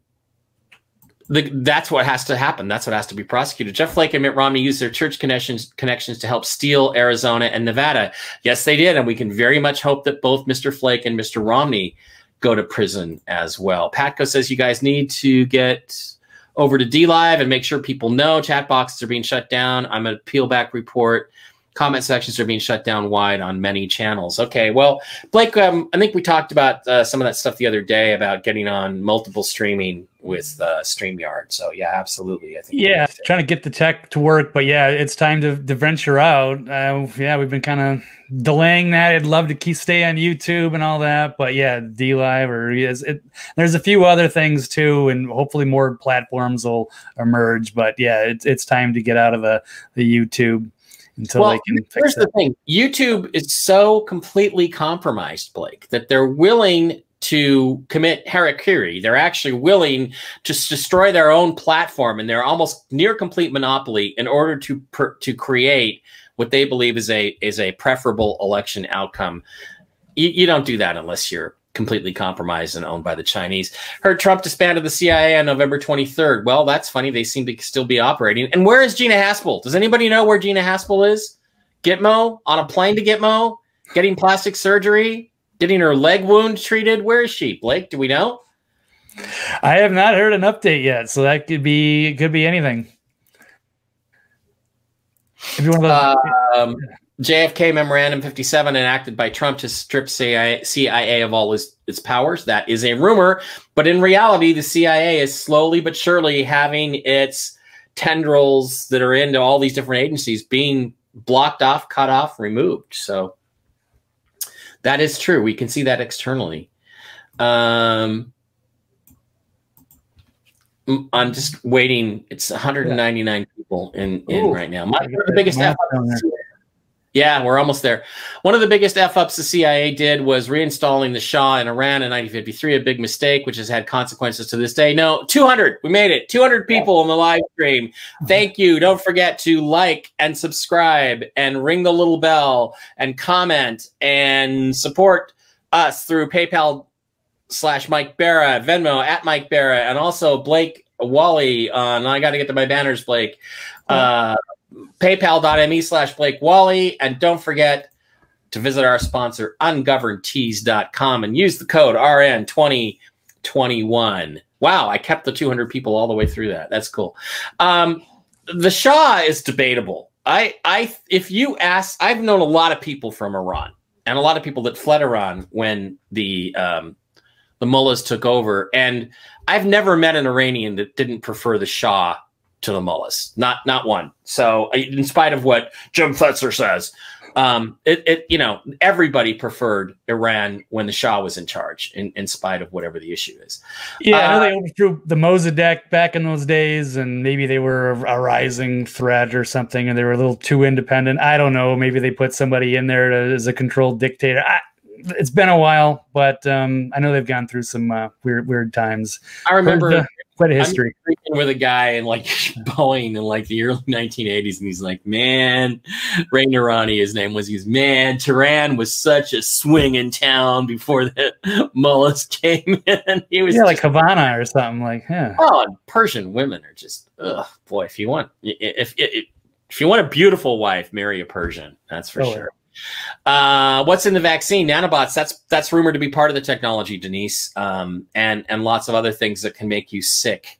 the, that's what has to happen. That's what has to be prosecuted. Jeff Flake and Mitt Romney used their church connections connections to help steal Arizona and Nevada. Yes, they did, and we can very much hope that both Mr. Flake and Mr. Romney go to prison as well. Patco says you guys need to get over to DLive and make sure people know chat boxes are being shut down. I'm a peel back report comment sections are being shut down wide on many channels. Okay, well, Blake, um, I think we talked about uh, some of that stuff the other day about getting on multiple streaming with uh, StreamYard. So yeah, absolutely. I think yeah, trying to get the tech to work, but yeah, it's time to, to venture out. Uh, yeah, we've been kind of delaying that. I'd love to keep stay on YouTube and all that, but yeah, DLive or yes, it, there's a few other things too, and hopefully more platforms will emerge. But yeah, it's it's time to get out of the the YouTube until well, they can here's the thing. Youtube is so completely compromised blake that they're willing to commit harakiri. They're actually willing to destroy their own platform and they're almost near complete monopoly in order to per, to create what they believe is a is a preferable election outcome. You, you don't do that unless you're completely compromised and owned by the Chinese. Heard Trump disbanded the CIA on November 23rd. Well, that's funny. They seem to still be operating. And where is Gina Haspel? Does anybody know where Gina Haspel is? Gitmo? On a plane to Gitmo? Getting plastic surgery? Getting her leg wound treated? Where is she? Blake, do we know? I have not heard an update yet, so that could be could be anything. If you want to, um, JFK Memorandum 57 enacted by Trump to strip CIA, CIA of all its, its powers. That is a rumor. But in reality, the CIA is slowly but surely having its tendrils that are into all these different agencies being blocked off, cut off, removed. So that is true. We can see that externally. Um, I'm just waiting. It's 199 people in, in Ooh, right now. My, the biggest yeah, we're almost there. One of the biggest F ups the CIA did was reinstalling the Shah in Iran in 1953, a big mistake, which has had consequences to this day. No, 200. We made it. 200 people in the live stream. Thank you. Don't forget to like and subscribe and ring the little bell and comment and support us through PayPal slash Mike Bara, Venmo at Mike Bara, and also Blake Wally on I got to get to my banners, Blake. Uh, paypal.me slash Blake Wally. And don't forget to visit our sponsor, ungovernedtees.com, and use the code RN2021. Wow, I kept the 200 people all the way through that. That's cool. Um, the Shah is debatable. I, I, if you ask, I've known a lot of people from Iran and a lot of people that fled Iran when the um, the mullahs took over, and I've never met an Iranian that didn't prefer the Shah to the mullahs. Not not one. So in spite of what Jim Fetzer says, um, it, it you know everybody preferred Iran when the Shah was in charge, in, in spite of whatever the issue is. Yeah, uh, I know they uh, overthrew the Mossadegh back in those days, and maybe they were a, rising threat or something, and they were a little too independent. I don't know. Maybe they put somebody in there to, as a controlled dictator. I, it's been a while, but um, I know they've gone through some uh, weird weird times. I remember quite a history. I'm with a guy in like Boeing in like the early 1980s, and he's like, "Man, Ray Noorani, his name was. He's man, Tehran was such a swing in town before the mullahs came in. He was yeah, like Havana or something like. Yeah. Oh, Persian women are just, oh boy. If you want, if, if if you want a beautiful wife, marry a Persian. That's for oh, sure. Uh, what's in the vaccine? Nanobots. That's that's rumored to be part of the technology, Denise, um, and and lots of other things that can make you sick.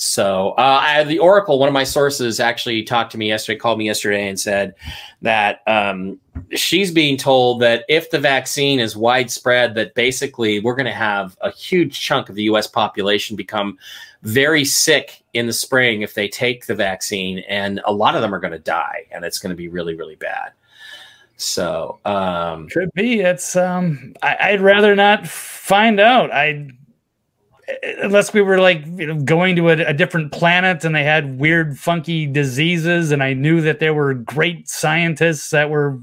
So uh, I, the Oracle, one of my sources, actually talked to me yesterday, called me yesterday, and said that um, she's being told that if the vaccine is widespread, that basically we're going to have a huge chunk of the U.S. population become very sick in the spring if they take the vaccine, and a lot of them are going to die, and it's going to be really, really bad. So um could be. It's um I, would rather not find out. I unless we were like you know, going to a, a, different planet and they had weird funky diseases and i knew that there were great scientists that were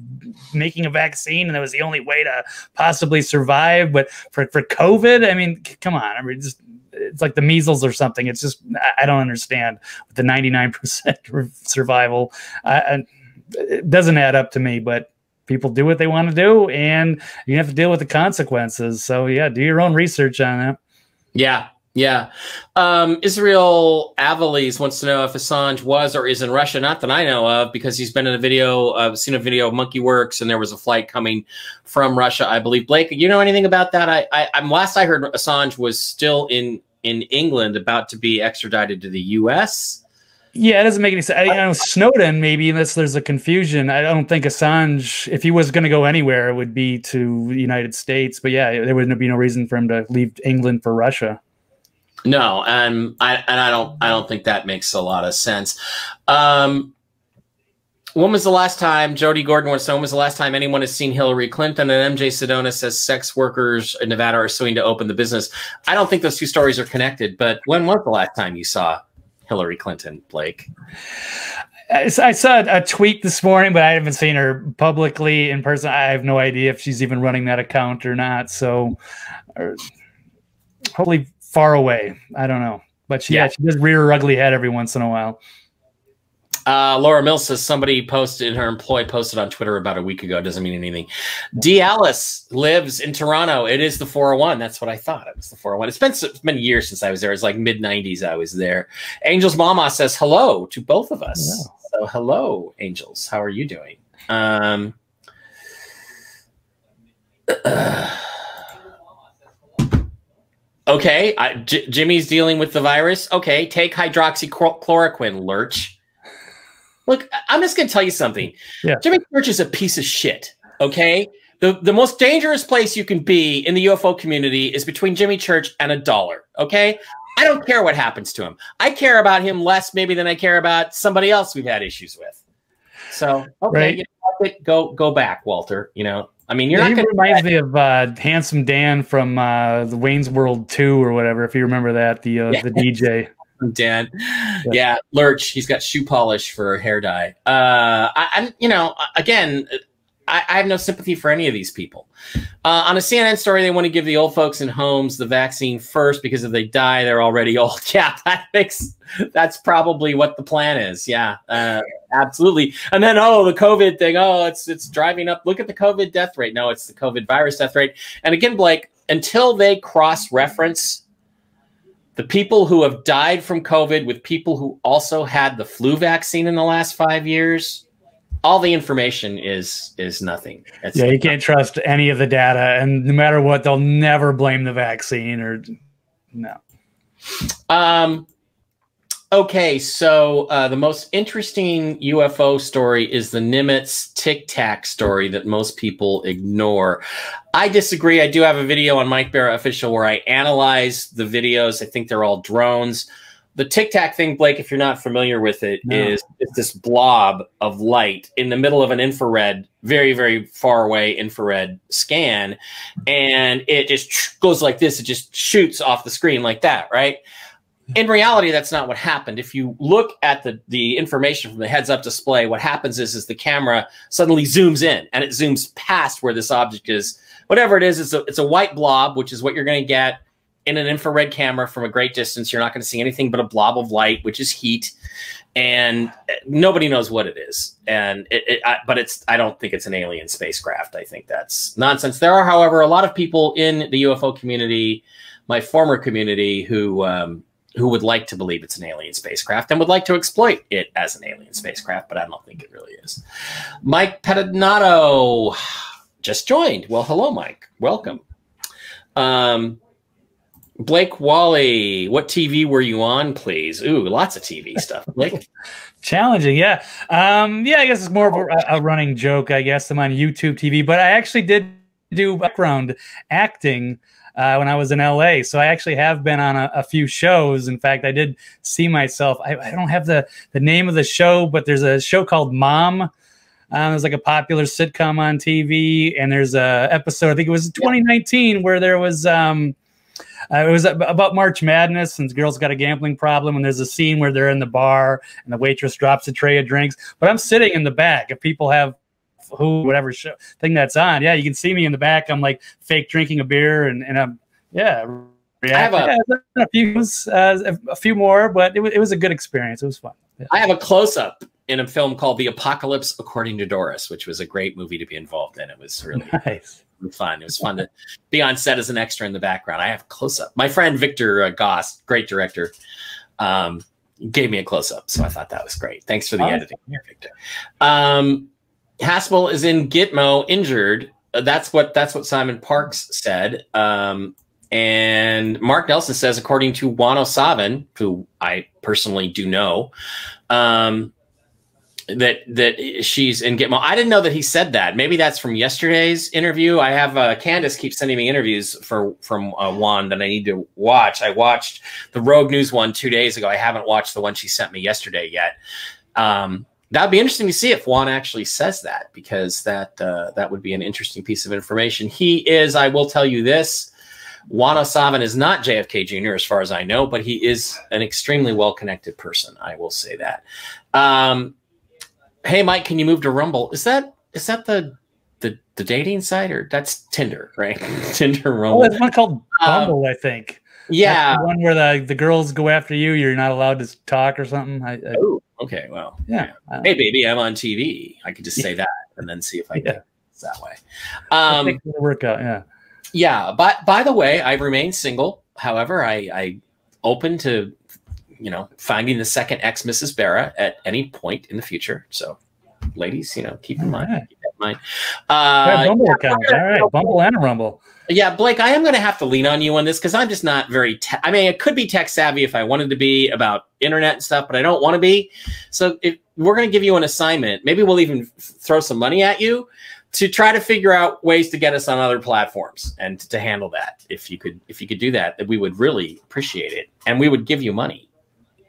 making a vaccine and that was the only way to possibly survive but for, for covid i mean come on i mean just it's like the measles or something it's just i don't understand the 99% survival I, it doesn't add up to me but people do what they want to do and you have to deal with the consequences. So yeah, do your own research on that. Yeah. Yeah. Um, Israel Avalis wants to know if Assange was or is in Russia. Not that I know of, because he's been in a video, uh, seen a video of Monkey Werx, and there was a flight coming from Russia, I believe. Blake, you know anything about that? I, I, I'm last I heard Assange was still in in England, about to be extradited to the U.S. Yeah, it doesn't make any sense. I, know Snowden, maybe unless there's a confusion. I don't think Assange, if he was going to go anywhere, would be to the United States. But yeah, there wouldn't be no reason for him to leave England for Russia. No, and I and I don't I don't think that makes a lot of sense. Um, when was the last time Jody Gordon was? when was the last time anyone has seen Hillary Clinton and MJ Sedona says sex workers in Nevada are suing to open the business? I don't think those two stories are connected, but when was the last time you saw Hillary Clinton, Blake? I saw a tweet this morning, but I haven't seen her publicly in person. I have no idea if she's even running that account or not. So, or, hopefully, far away. I don't know, but she, yeah. yeah, she does rear her ugly head every once in a while. Uh, Laura Mills says somebody posted her employee posted on Twitter about a week ago. Doesn't mean anything. D. Alice lives in Toronto. It is the 401. That's what I thought. It was the 401. It's been it's been years since I was there. It's like mid 90s. I was there. Angels Mama says hello to both of us. Hello. So hello, Angels. How are you doing? Um. okay, I, J- Jimmy's dealing with the virus. Okay, take hydroxychloroquine, Lurch. Look, I'm just going to tell you something. Yeah. Jimmy Church is a piece of shit. Okay. The, the most dangerous place you can be in the UFO community is between Jimmy Church and a dollar. Okay. I don't care what happens to him. I care about him less maybe than I care about somebody else we've had issues with. So, okay. Right. You know, go, go back, Walter. You know, I mean, you're yeah, not. He reminds me of uh, Handsome Dan from uh, the Wayne's World Two or whatever. If you remember that, the uh, the DJ. Dan. Yeah, Lurch. He's got shoe polish for hair dye. Uh, I, am you know, again, I, I, have no sympathy for any of these people. Uh, on a CNN story, they want to give the old folks in homes the vaccine first because if they die, they're already old. Yeah, that makes that's probably what the plan is. Yeah, uh, absolutely. And then oh, the COVID thing. Oh, it's it's driving up. Look at the COVID death rate. No, it's the COVID virus death rate. And again, Blake, until they cross reference the people who have died from COVID with people who also had the flu vaccine in the last five years, all the information is is nothing. It's yeah, you can't trust any of the data, and no matter what, they'll never blame the vaccine or no. Um, Okay, so uh, the most interesting UFO story is the Nimitz Tic Tac story that most people ignore. I disagree. I do have a video on Mike Bara Official where I analyze the videos. I think they're all drones. The Tic Tac thing, Blake, if you're not familiar with it, no. is it's this blob of light in the middle of an infrared, very, very far away infrared scan. And it just goes like this. It just shoots off the screen like that, right? In reality that's not what happened. If you look at the the information from the heads up display what happens is is the camera suddenly zooms in and it zooms past where this object is. Whatever it is it's a, it's a white blob which is what you're going to get in an infrared camera from a great distance. You're not going to see anything but a blob of light which is heat. And nobody knows what it is. And it, it I, but it's i don't think it's an alien spacecraft. I think that's nonsense. There are however a lot of people in the ufo community my former community who um, who would like to believe it's an alien spacecraft and would like to exploit it as an alien spacecraft, but I don't think it really is. Mike Pedinato just joined. Well, hello, Mike. Welcome. Um, Blake Wally, what TV were you on, please? Ooh, lots of TV stuff. Blake. Challenging, yeah. Um, yeah, I guess it's more of a, a running joke, I guess. I'm on YouTube TV, but I actually did do background acting uh, when I was in LA. So I actually have been on a, a few shows. In fact, I did see myself. I, I, don't have the the name of the show, but there's a show called Mom. Um, there's like a popular sitcom on TV, and there's a episode. I think it was 2019 where there was. Um, uh, it was about March Madness, and girls got a gambling problem. And there's a scene where they're in the bar, and the waitress drops a tray of drinks. But I'm sitting in the back. If people have who whatever show thing that's on. Yeah, you can see me in the back. I'm like fake drinking a beer and and I'm yeah. I have a, yeah, a few uh, a few more, but it, was, it was a good experience. It was fun. Yeah. I have a close up in a film called The Apocalypse According to Doris, which was a great movie to be involved in. It was really nice. fun. It was fun to be on set as an extra in the background. I have close up. My friend Victor uh, Goss, great director, um, gave me a close up, so I thought that was great. Thanks for the oh. editing here, Victor. Um, Haspel is in Gitmo injured. Uh, that's what that's what Simon Parkes said. Um, and Mark Nelson says, according to Juan O'Savin, who I personally do know, um, that that she's in Gitmo. I didn't know that he said that. Maybe that's from yesterday's interview. I have uh, Candace keeps sending me interviews for from uh, Juan that I need to watch. I watched the Rogue News one two days ago. I haven't watched the one she sent me yesterday yet. Um, that'd be interesting to see if Juan actually says that because that uh, that would be an interesting piece of information. He is. I will tell you this. Juan O'Savin is not JFK Jr. as far as I know, but he is an extremely well connected person. I will say that. Um, hey Mike, can you move to Rumble? Is that is that the the, the dating site or that's Tinder, right? Tinder Rumble. Oh, there's one called um, Bumble, um, I think. Yeah, one where the, the girls go after you. You're not allowed to talk or something. I, I, oh, okay. Well, yeah. yeah. Hey, baby, I'm on TV. I could just say that and then see if I yeah. get that way. Um, workout. Yeah. Yeah. But by the way, I remain single. However, I, I open to you know, finding the second ex Mrs. Bara at any point in the future. So, ladies, you know, keep in mind. Keep in mind. Uh, yeah, Bumble account. All right, Bumble and a Rumble. Yeah, Blake, I am going to have to lean on you on this because I'm just not very. Te- I mean, it could be tech savvy if I wanted to be about internet and stuff, but I don't want to be. So, if we're going to give you an assignment, maybe we'll even throw some money at you to try to figure out ways to get us on other platforms and to handle that. If you could, if you could do that, we would really appreciate it, and we would give you money.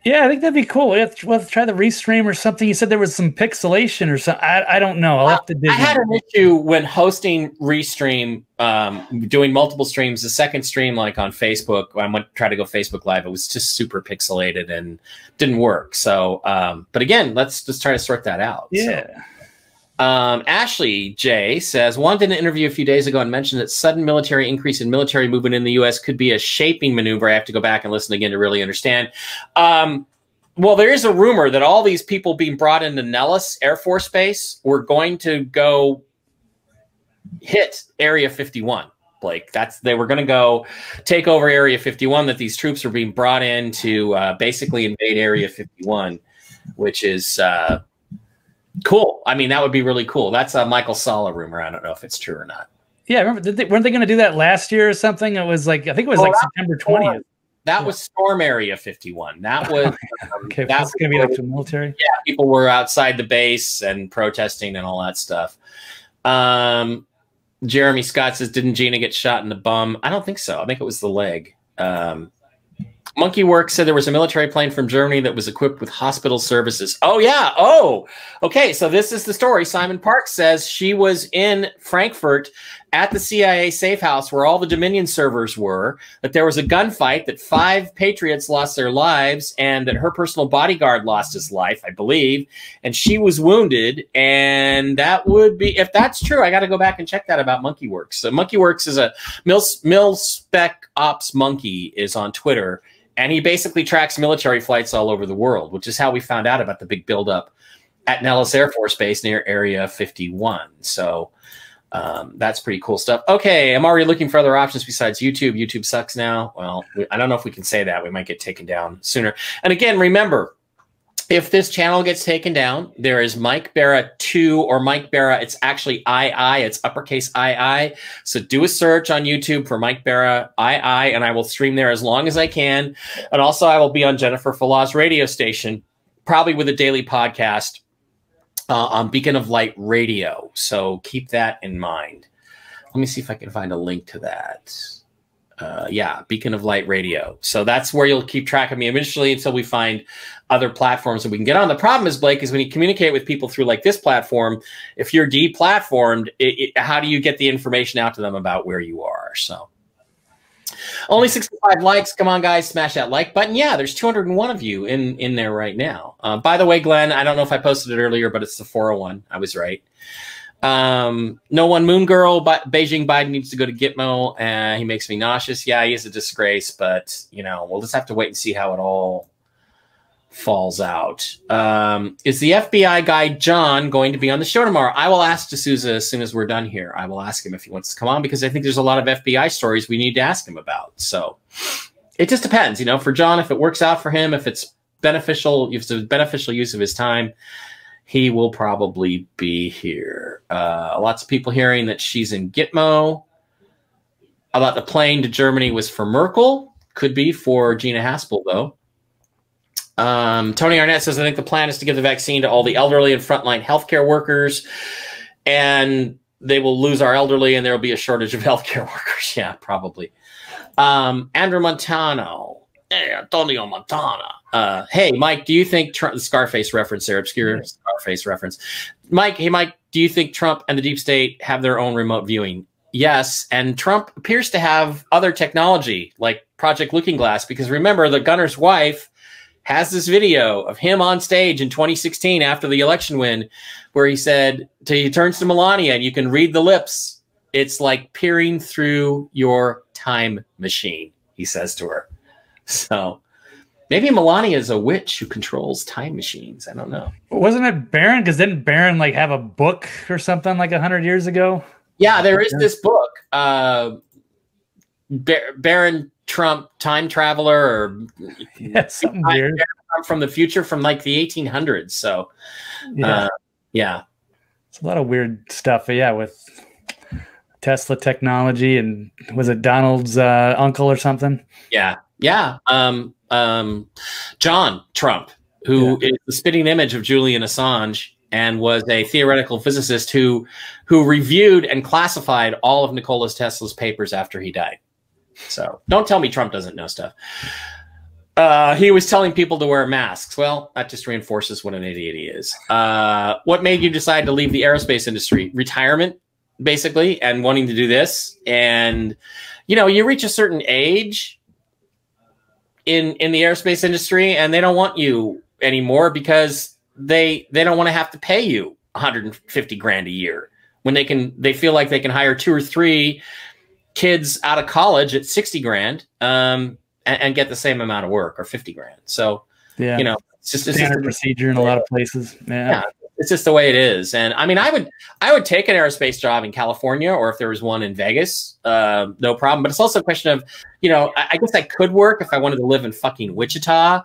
Yeah, I think that'd be cool. We'll have, to, we'll have to try the restream or something. You said there was some pixelation or something. I, I don't know. I'll have to dig I had an issue when hosting restream, um, doing multiple streams. The second stream, like on Facebook, I went try to go Facebook Live. It was just super pixelated and didn't work. So, um, but again, let's just try to sort that out. Yeah. So. Um, Ashley J says, Juan did an interview a few days ago and mentioned that sudden military increase in military movement in the U.S. could be a shaping maneuver. I have to go back and listen again to really understand. Um, well, there is a rumor that all these people being brought into Nellis Air Force Base were going to go hit Area 51. Blake, that's they were going to go take over Area 51. That these troops were being brought in to uh, basically invade Area 51, which is uh, Cool. I mean, that would be really cool. That's a Michael Salla rumor. I don't know if it's true or not. Yeah, remember, they, weren't they going to do that last year or something? It was like I think it was oh, like September twentieth. That was Storm Area 51. That was um, okay. That's going to be like the military. Yeah, people were outside the base and protesting and all that stuff. Um, Jeremy Scott says, "Didn't Gina get shot in the bum?" I don't think so. I think it was the leg. Um, Monkey Work said there was a military plane from Germany that was equipped with hospital services. Oh, yeah. Oh, okay. So this is the story. Simon Park says she was in Frankfurt at the CIA safe house where all the Dominion servers were, that there was a gunfight, that five patriots lost their lives, and that her personal bodyguard lost his life, I believe, and she was wounded. And that would be, if that's true, I got to go back and check that about Monkey Werx. So Monkey Werx is a mil, mil spec ops monkey is on Twitter and he basically tracks military flights all over the world, which is how we found out about the big buildup at Nellis Air Force Base near Area 51. So um, that's pretty cool stuff. Okay, I'm already looking for other options besides YouTube. YouTube sucks now. Well, we, I don't know if we can say that. We might get taken down sooner. And again, remember, if this channel gets taken down, there is Mike Bara 2 or Mike Bara. It's actually II. It's uppercase II. So do a search on YouTube for Mike Bara II, and I will stream there as long as I can. And also, I will be on Jennifer Falah's radio station, probably with a daily podcast uh, on Beacon of Light Radio. So keep that in mind. Let me see if I can find a link to that uh, yeah, Beacon of Light Radio. So that's where you'll keep track of me eventually until we find other platforms that we can get on. The problem is, Blake, is when you communicate with people through like this platform, if you're deplatformed, it, it, how do you get the information out to them about where you are? So only 65 likes. Come on, guys, smash that like button. Yeah, there's 201 of you in in there right now. Uh, by the way, Glenn, I don't know if I posted it earlier, but it's the 401. I was right. Um, no one moon girl, but Beijing Biden needs to go to Gitmo. Uh, he makes me nauseous. Yeah, he is a disgrace, but you know, we'll just have to wait and see how it all falls out. Um, is the FBI guy John going to be on the show tomorrow? I will ask DeSouza as soon as we're done here. I will ask him if he wants to come on because I think there's a lot of FBI stories we need to ask him about. So it just depends, you know, for John, if it works out for him, if it's beneficial, if it's a beneficial use of his time, he will probably be here. Uh, lots of people hearing that she's in Gitmo. about the plane to Germany was for Merkel. Could be for Gina Haspel, though. Um, Tony Arnett says, I think the plan is to give the vaccine to all the elderly and frontline healthcare workers, and they will lose our elderly, and there will be a shortage of healthcare workers. Yeah, probably. Um, Andrew Montano. Hey, Antonio Montana. Uh, hey, Mike, do you think Trump, the Scarface reference there, obscure Scarface reference? Mike, hey, Mike, do you think Trump and the deep state have their own remote viewing? Yes. And Trump appears to have other technology like Project Looking Glass, because remember, the gunner's wife has this video of him on stage in 2016 after the election win, where he said, to, he turns to Melania and you can read the lips. It's like peering through your time machine, he says to her. So maybe Melania is a witch who controls time machines. I don't know. Wasn't it Barron? Because didn't Barron like have a book or something like hundred years ago? Yeah, there is this book, uh, Bar- Barron Trump, time traveler, or yeah, something weird from the future from like the 1800s. So, yeah, uh, yeah, it's a lot of weird stuff. But yeah, with Tesla technology and was it Donald's uh, uncle or something? Yeah, yeah. Um, um, John Trump, who yeah. is the spitting image of Julian Assange and was a theoretical physicist who who reviewed and classified all of Nikola Tesla's papers after he died. So don't tell me Trump doesn't know stuff. Uh, he was telling people to wear masks. Well, that just reinforces what an idiot he is. Uh, what made you decide to leave the aerospace industry? Retirement, basically, and wanting to do this. And you know, you reach a certain age in in the aerospace industry and they don't want you anymore because they they don't want to have to pay you 150 grand a year. When they can they feel like they can hire two or three kids out of college at 60 grand um, and, and, get the same amount of work or 50 grand. So yeah. you know it's just it's standard just, procedure in a lot of places. Yeah. yeah it's just the way it is. And I mean, I would I would take an aerospace job in California or if there was one in Vegas, uh, no problem. But it's also a question of, you know, I, I guess I could work if I wanted to live in fucking Wichita.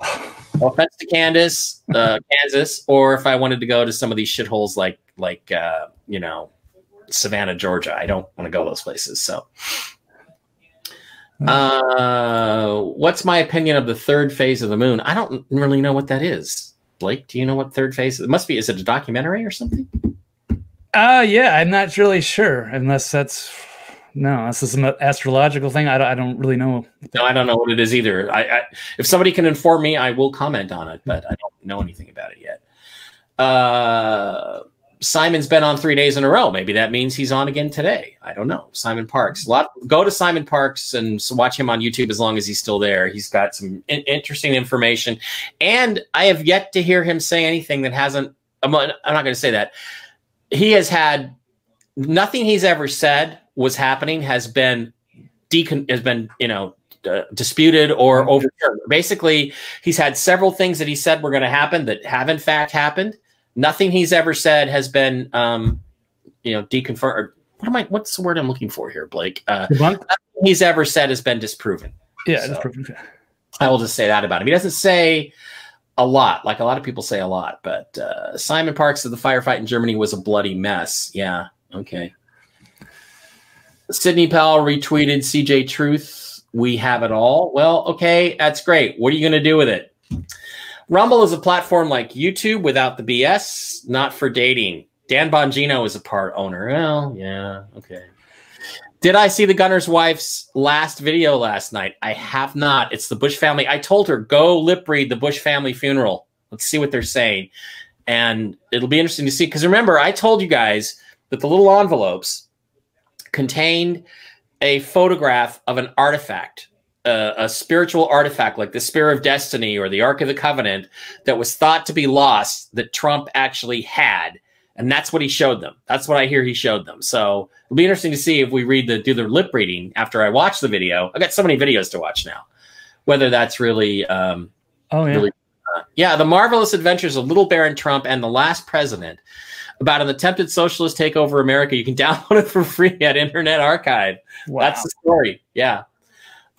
no offense to Kansas, uh, Kansas, or if I wanted to go to some of these shitholes like like uh, you know Savannah, Georgia. I don't want to go those places. So. Uh, what's my opinion of the third phase of the moon? I don't really know what that is. Blake, do you know what third phase? It must be. Is it a documentary or something? Uh yeah, I'm not really sure. Unless that's no, this is an astrological thing. I don't, I don't really know. No, I don't know what it is either. I, I, if somebody can inform me, I will comment on it, but I don't know anything about it yet. Uh, Simon's been on three days in a row. Maybe that means he's on again today. I don't know. Simon Parkes. A lot. Go to Simon Parkes and watch him on YouTube as long as he's still there. He's got some in- interesting information, and I have yet to hear him say anything that hasn't. I'm, I'm not going to say that. He has had nothing he's ever said was happening has been decon- has been you know uh, disputed or mm-hmm. overturned. Basically, he's had several things that he said were going to happen that have in fact happened nothing he's ever said has been, um, you know, deconfirmed. What am I? What's the word I'm looking for here, Blake? Uh, nothing he's ever said has been disproven. Yeah, so disproven. I will just say that about him. He doesn't say a lot, like a lot of people say a lot. But uh, Simon Parkes said the firefight in Germany was a bloody mess. Yeah. Okay. Sidney Powell retweeted CJ Truth. We have it all. Well, okay, that's great. What are you going to do with it? Rumble is a platform like YouTube without the BS, not for dating. Dan Bongino is a part owner. Well, yeah, okay. Did I see the gunner's wife's last video last night? I have not. It's the Bush family. I told her, go lip read the Bush family funeral. Let's see what they're saying. And it'll be interesting to see. Because remember, I told you guys that the little envelopes contained a photograph of an artifact a, a, spiritual artifact like the Spear of Destiny or the Ark of the Covenant that was thought to be lost that Trump actually had. And that's what he showed them. That's what I hear he showed them. So it'll be interesting to see if we read the do the lip reading after I watch the video. I got so many videos to watch now. Whether that's really um oh yeah. Really, uh, yeah, the marvelous adventures of Little Baron Trump and the Last President about an attempted socialist takeover America. You can download it for free at Internet Archive. Wow. That's the story. Yeah.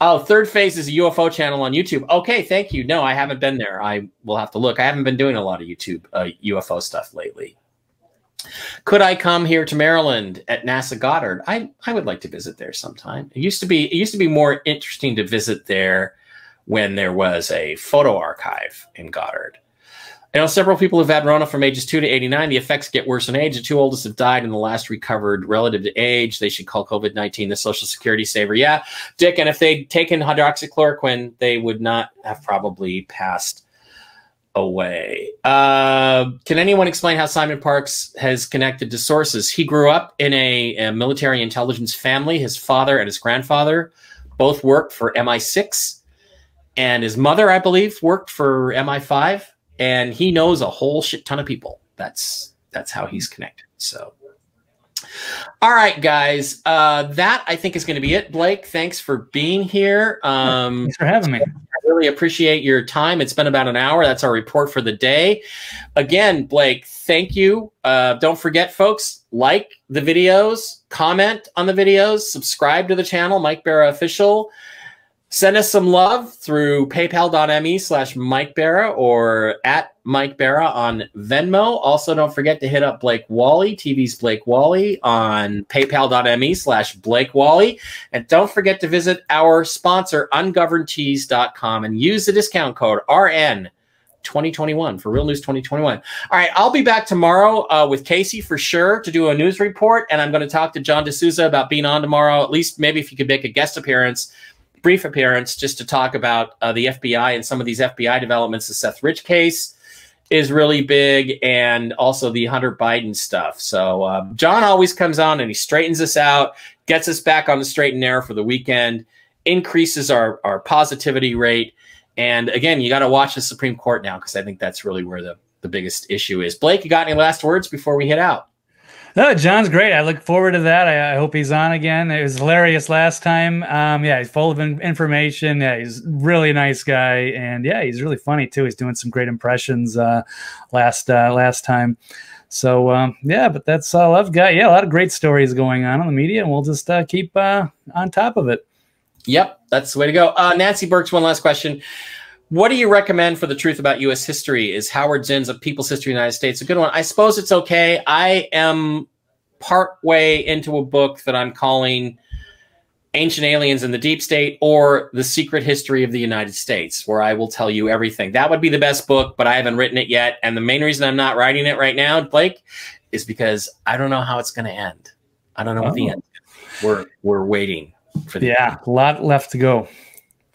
Oh, third phase is a UFO channel on YouTube. Okay, thank you. No, I haven't been there. I will have to look. I haven't been doing a lot of YouTube uh, UFO stuff lately. Could I come here to Maryland at NASA Goddard? I, I would like to visit there sometime. It used to be it used to be more interesting to visit there when there was a photo archive in Goddard. I know several people who've had Rona from ages 2 to 89. The effects get worse in age. The two oldest have died, and the last recovered relative to age. They should call COVID 19 the social security saver. Yeah, Dick, and if they'd taken hydroxychloroquine, they would not have probably passed away. Uh, can anyone explain how Simon Parkes has connected to sources? He grew up in a, a military intelligence family. His father and his grandfather both worked for MI6, and his mother, I believe, worked for MI5 and he knows a whole shit ton of people. That's that's how he's connected. So, all right, guys, uh, that I think is going to be it. Blake, thanks for being here. Um, thanks for having me. I really appreciate your time. It's been about an hour. That's our report for the day. Again, Blake, thank you. Uh, don't forget, folks, like the videos, comment on the videos, subscribe to the channel, Mike Bara Official. Send us some love through paypal.me slash Mike Bara or at Mike Bara on Venmo. Also, don't forget to hit up Blake Wally, TV's Blake Wally on paypal.me slash Blake Wally. And don't forget to visit our sponsor, ungovernedtees.com, and use the discount code RN. 2021 for Real News 2021. All right, I'll be back tomorrow uh, with Casey for sure to do a news report, and I'm going to talk to John DeSouza about being on tomorrow. At least maybe if you could make a guest appearance brief appearance just to talk about uh, the FBI and some of these FBI developments. The Seth Rich case is really big, and also the Hunter Biden stuff. So uh, John always comes on and he straightens us out, gets us back on the straight and narrow for the weekend, increases our our positivity rate. And again, you got to watch the Supreme Court now because I think that's really where the the biggest issue is. Blake, you got any last words before we head out? No, John's great. I look forward to that. I, I, hope he's on again. It was hilarious last time. Um, yeah, he's full of in- information. Yeah, he's really nice guy, and yeah, he's really funny too. He's doing some great impressions uh, last uh, last time. So um, yeah, but that's all I've got. Yeah, a lot of great stories going on in the media, and we'll just uh, keep uh, on top of it. Yep, that's the way to go. Uh, Nancy Burks, one last question. What do you recommend for the truth about U.S. history? Is Howard Zinn's A People's History of the United States a good one? I suppose it's okay. I am part way into a book that I'm calling Ancient Aliens in the Deep State or The Secret History of the United States, where I will tell you everything. That would be the best book, but I haven't written it yet. And the main reason I'm not writing it right now, Blake, is because I don't know how it's going to end. I don't know oh. what the oh. end is. We're, we're waiting for the Yeah, end. a lot left to go.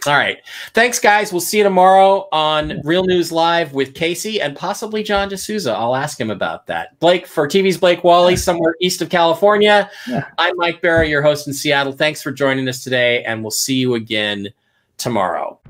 All right. Thanks, guys. We'll see you tomorrow on Real News Live with Casey and possibly John DeSouza. I'll ask him about that. Blake for TV's Blake Wally, somewhere east of California. Yeah. I'm Mike Bara, your host in Seattle. Thanks for joining us today, and we'll see you again tomorrow.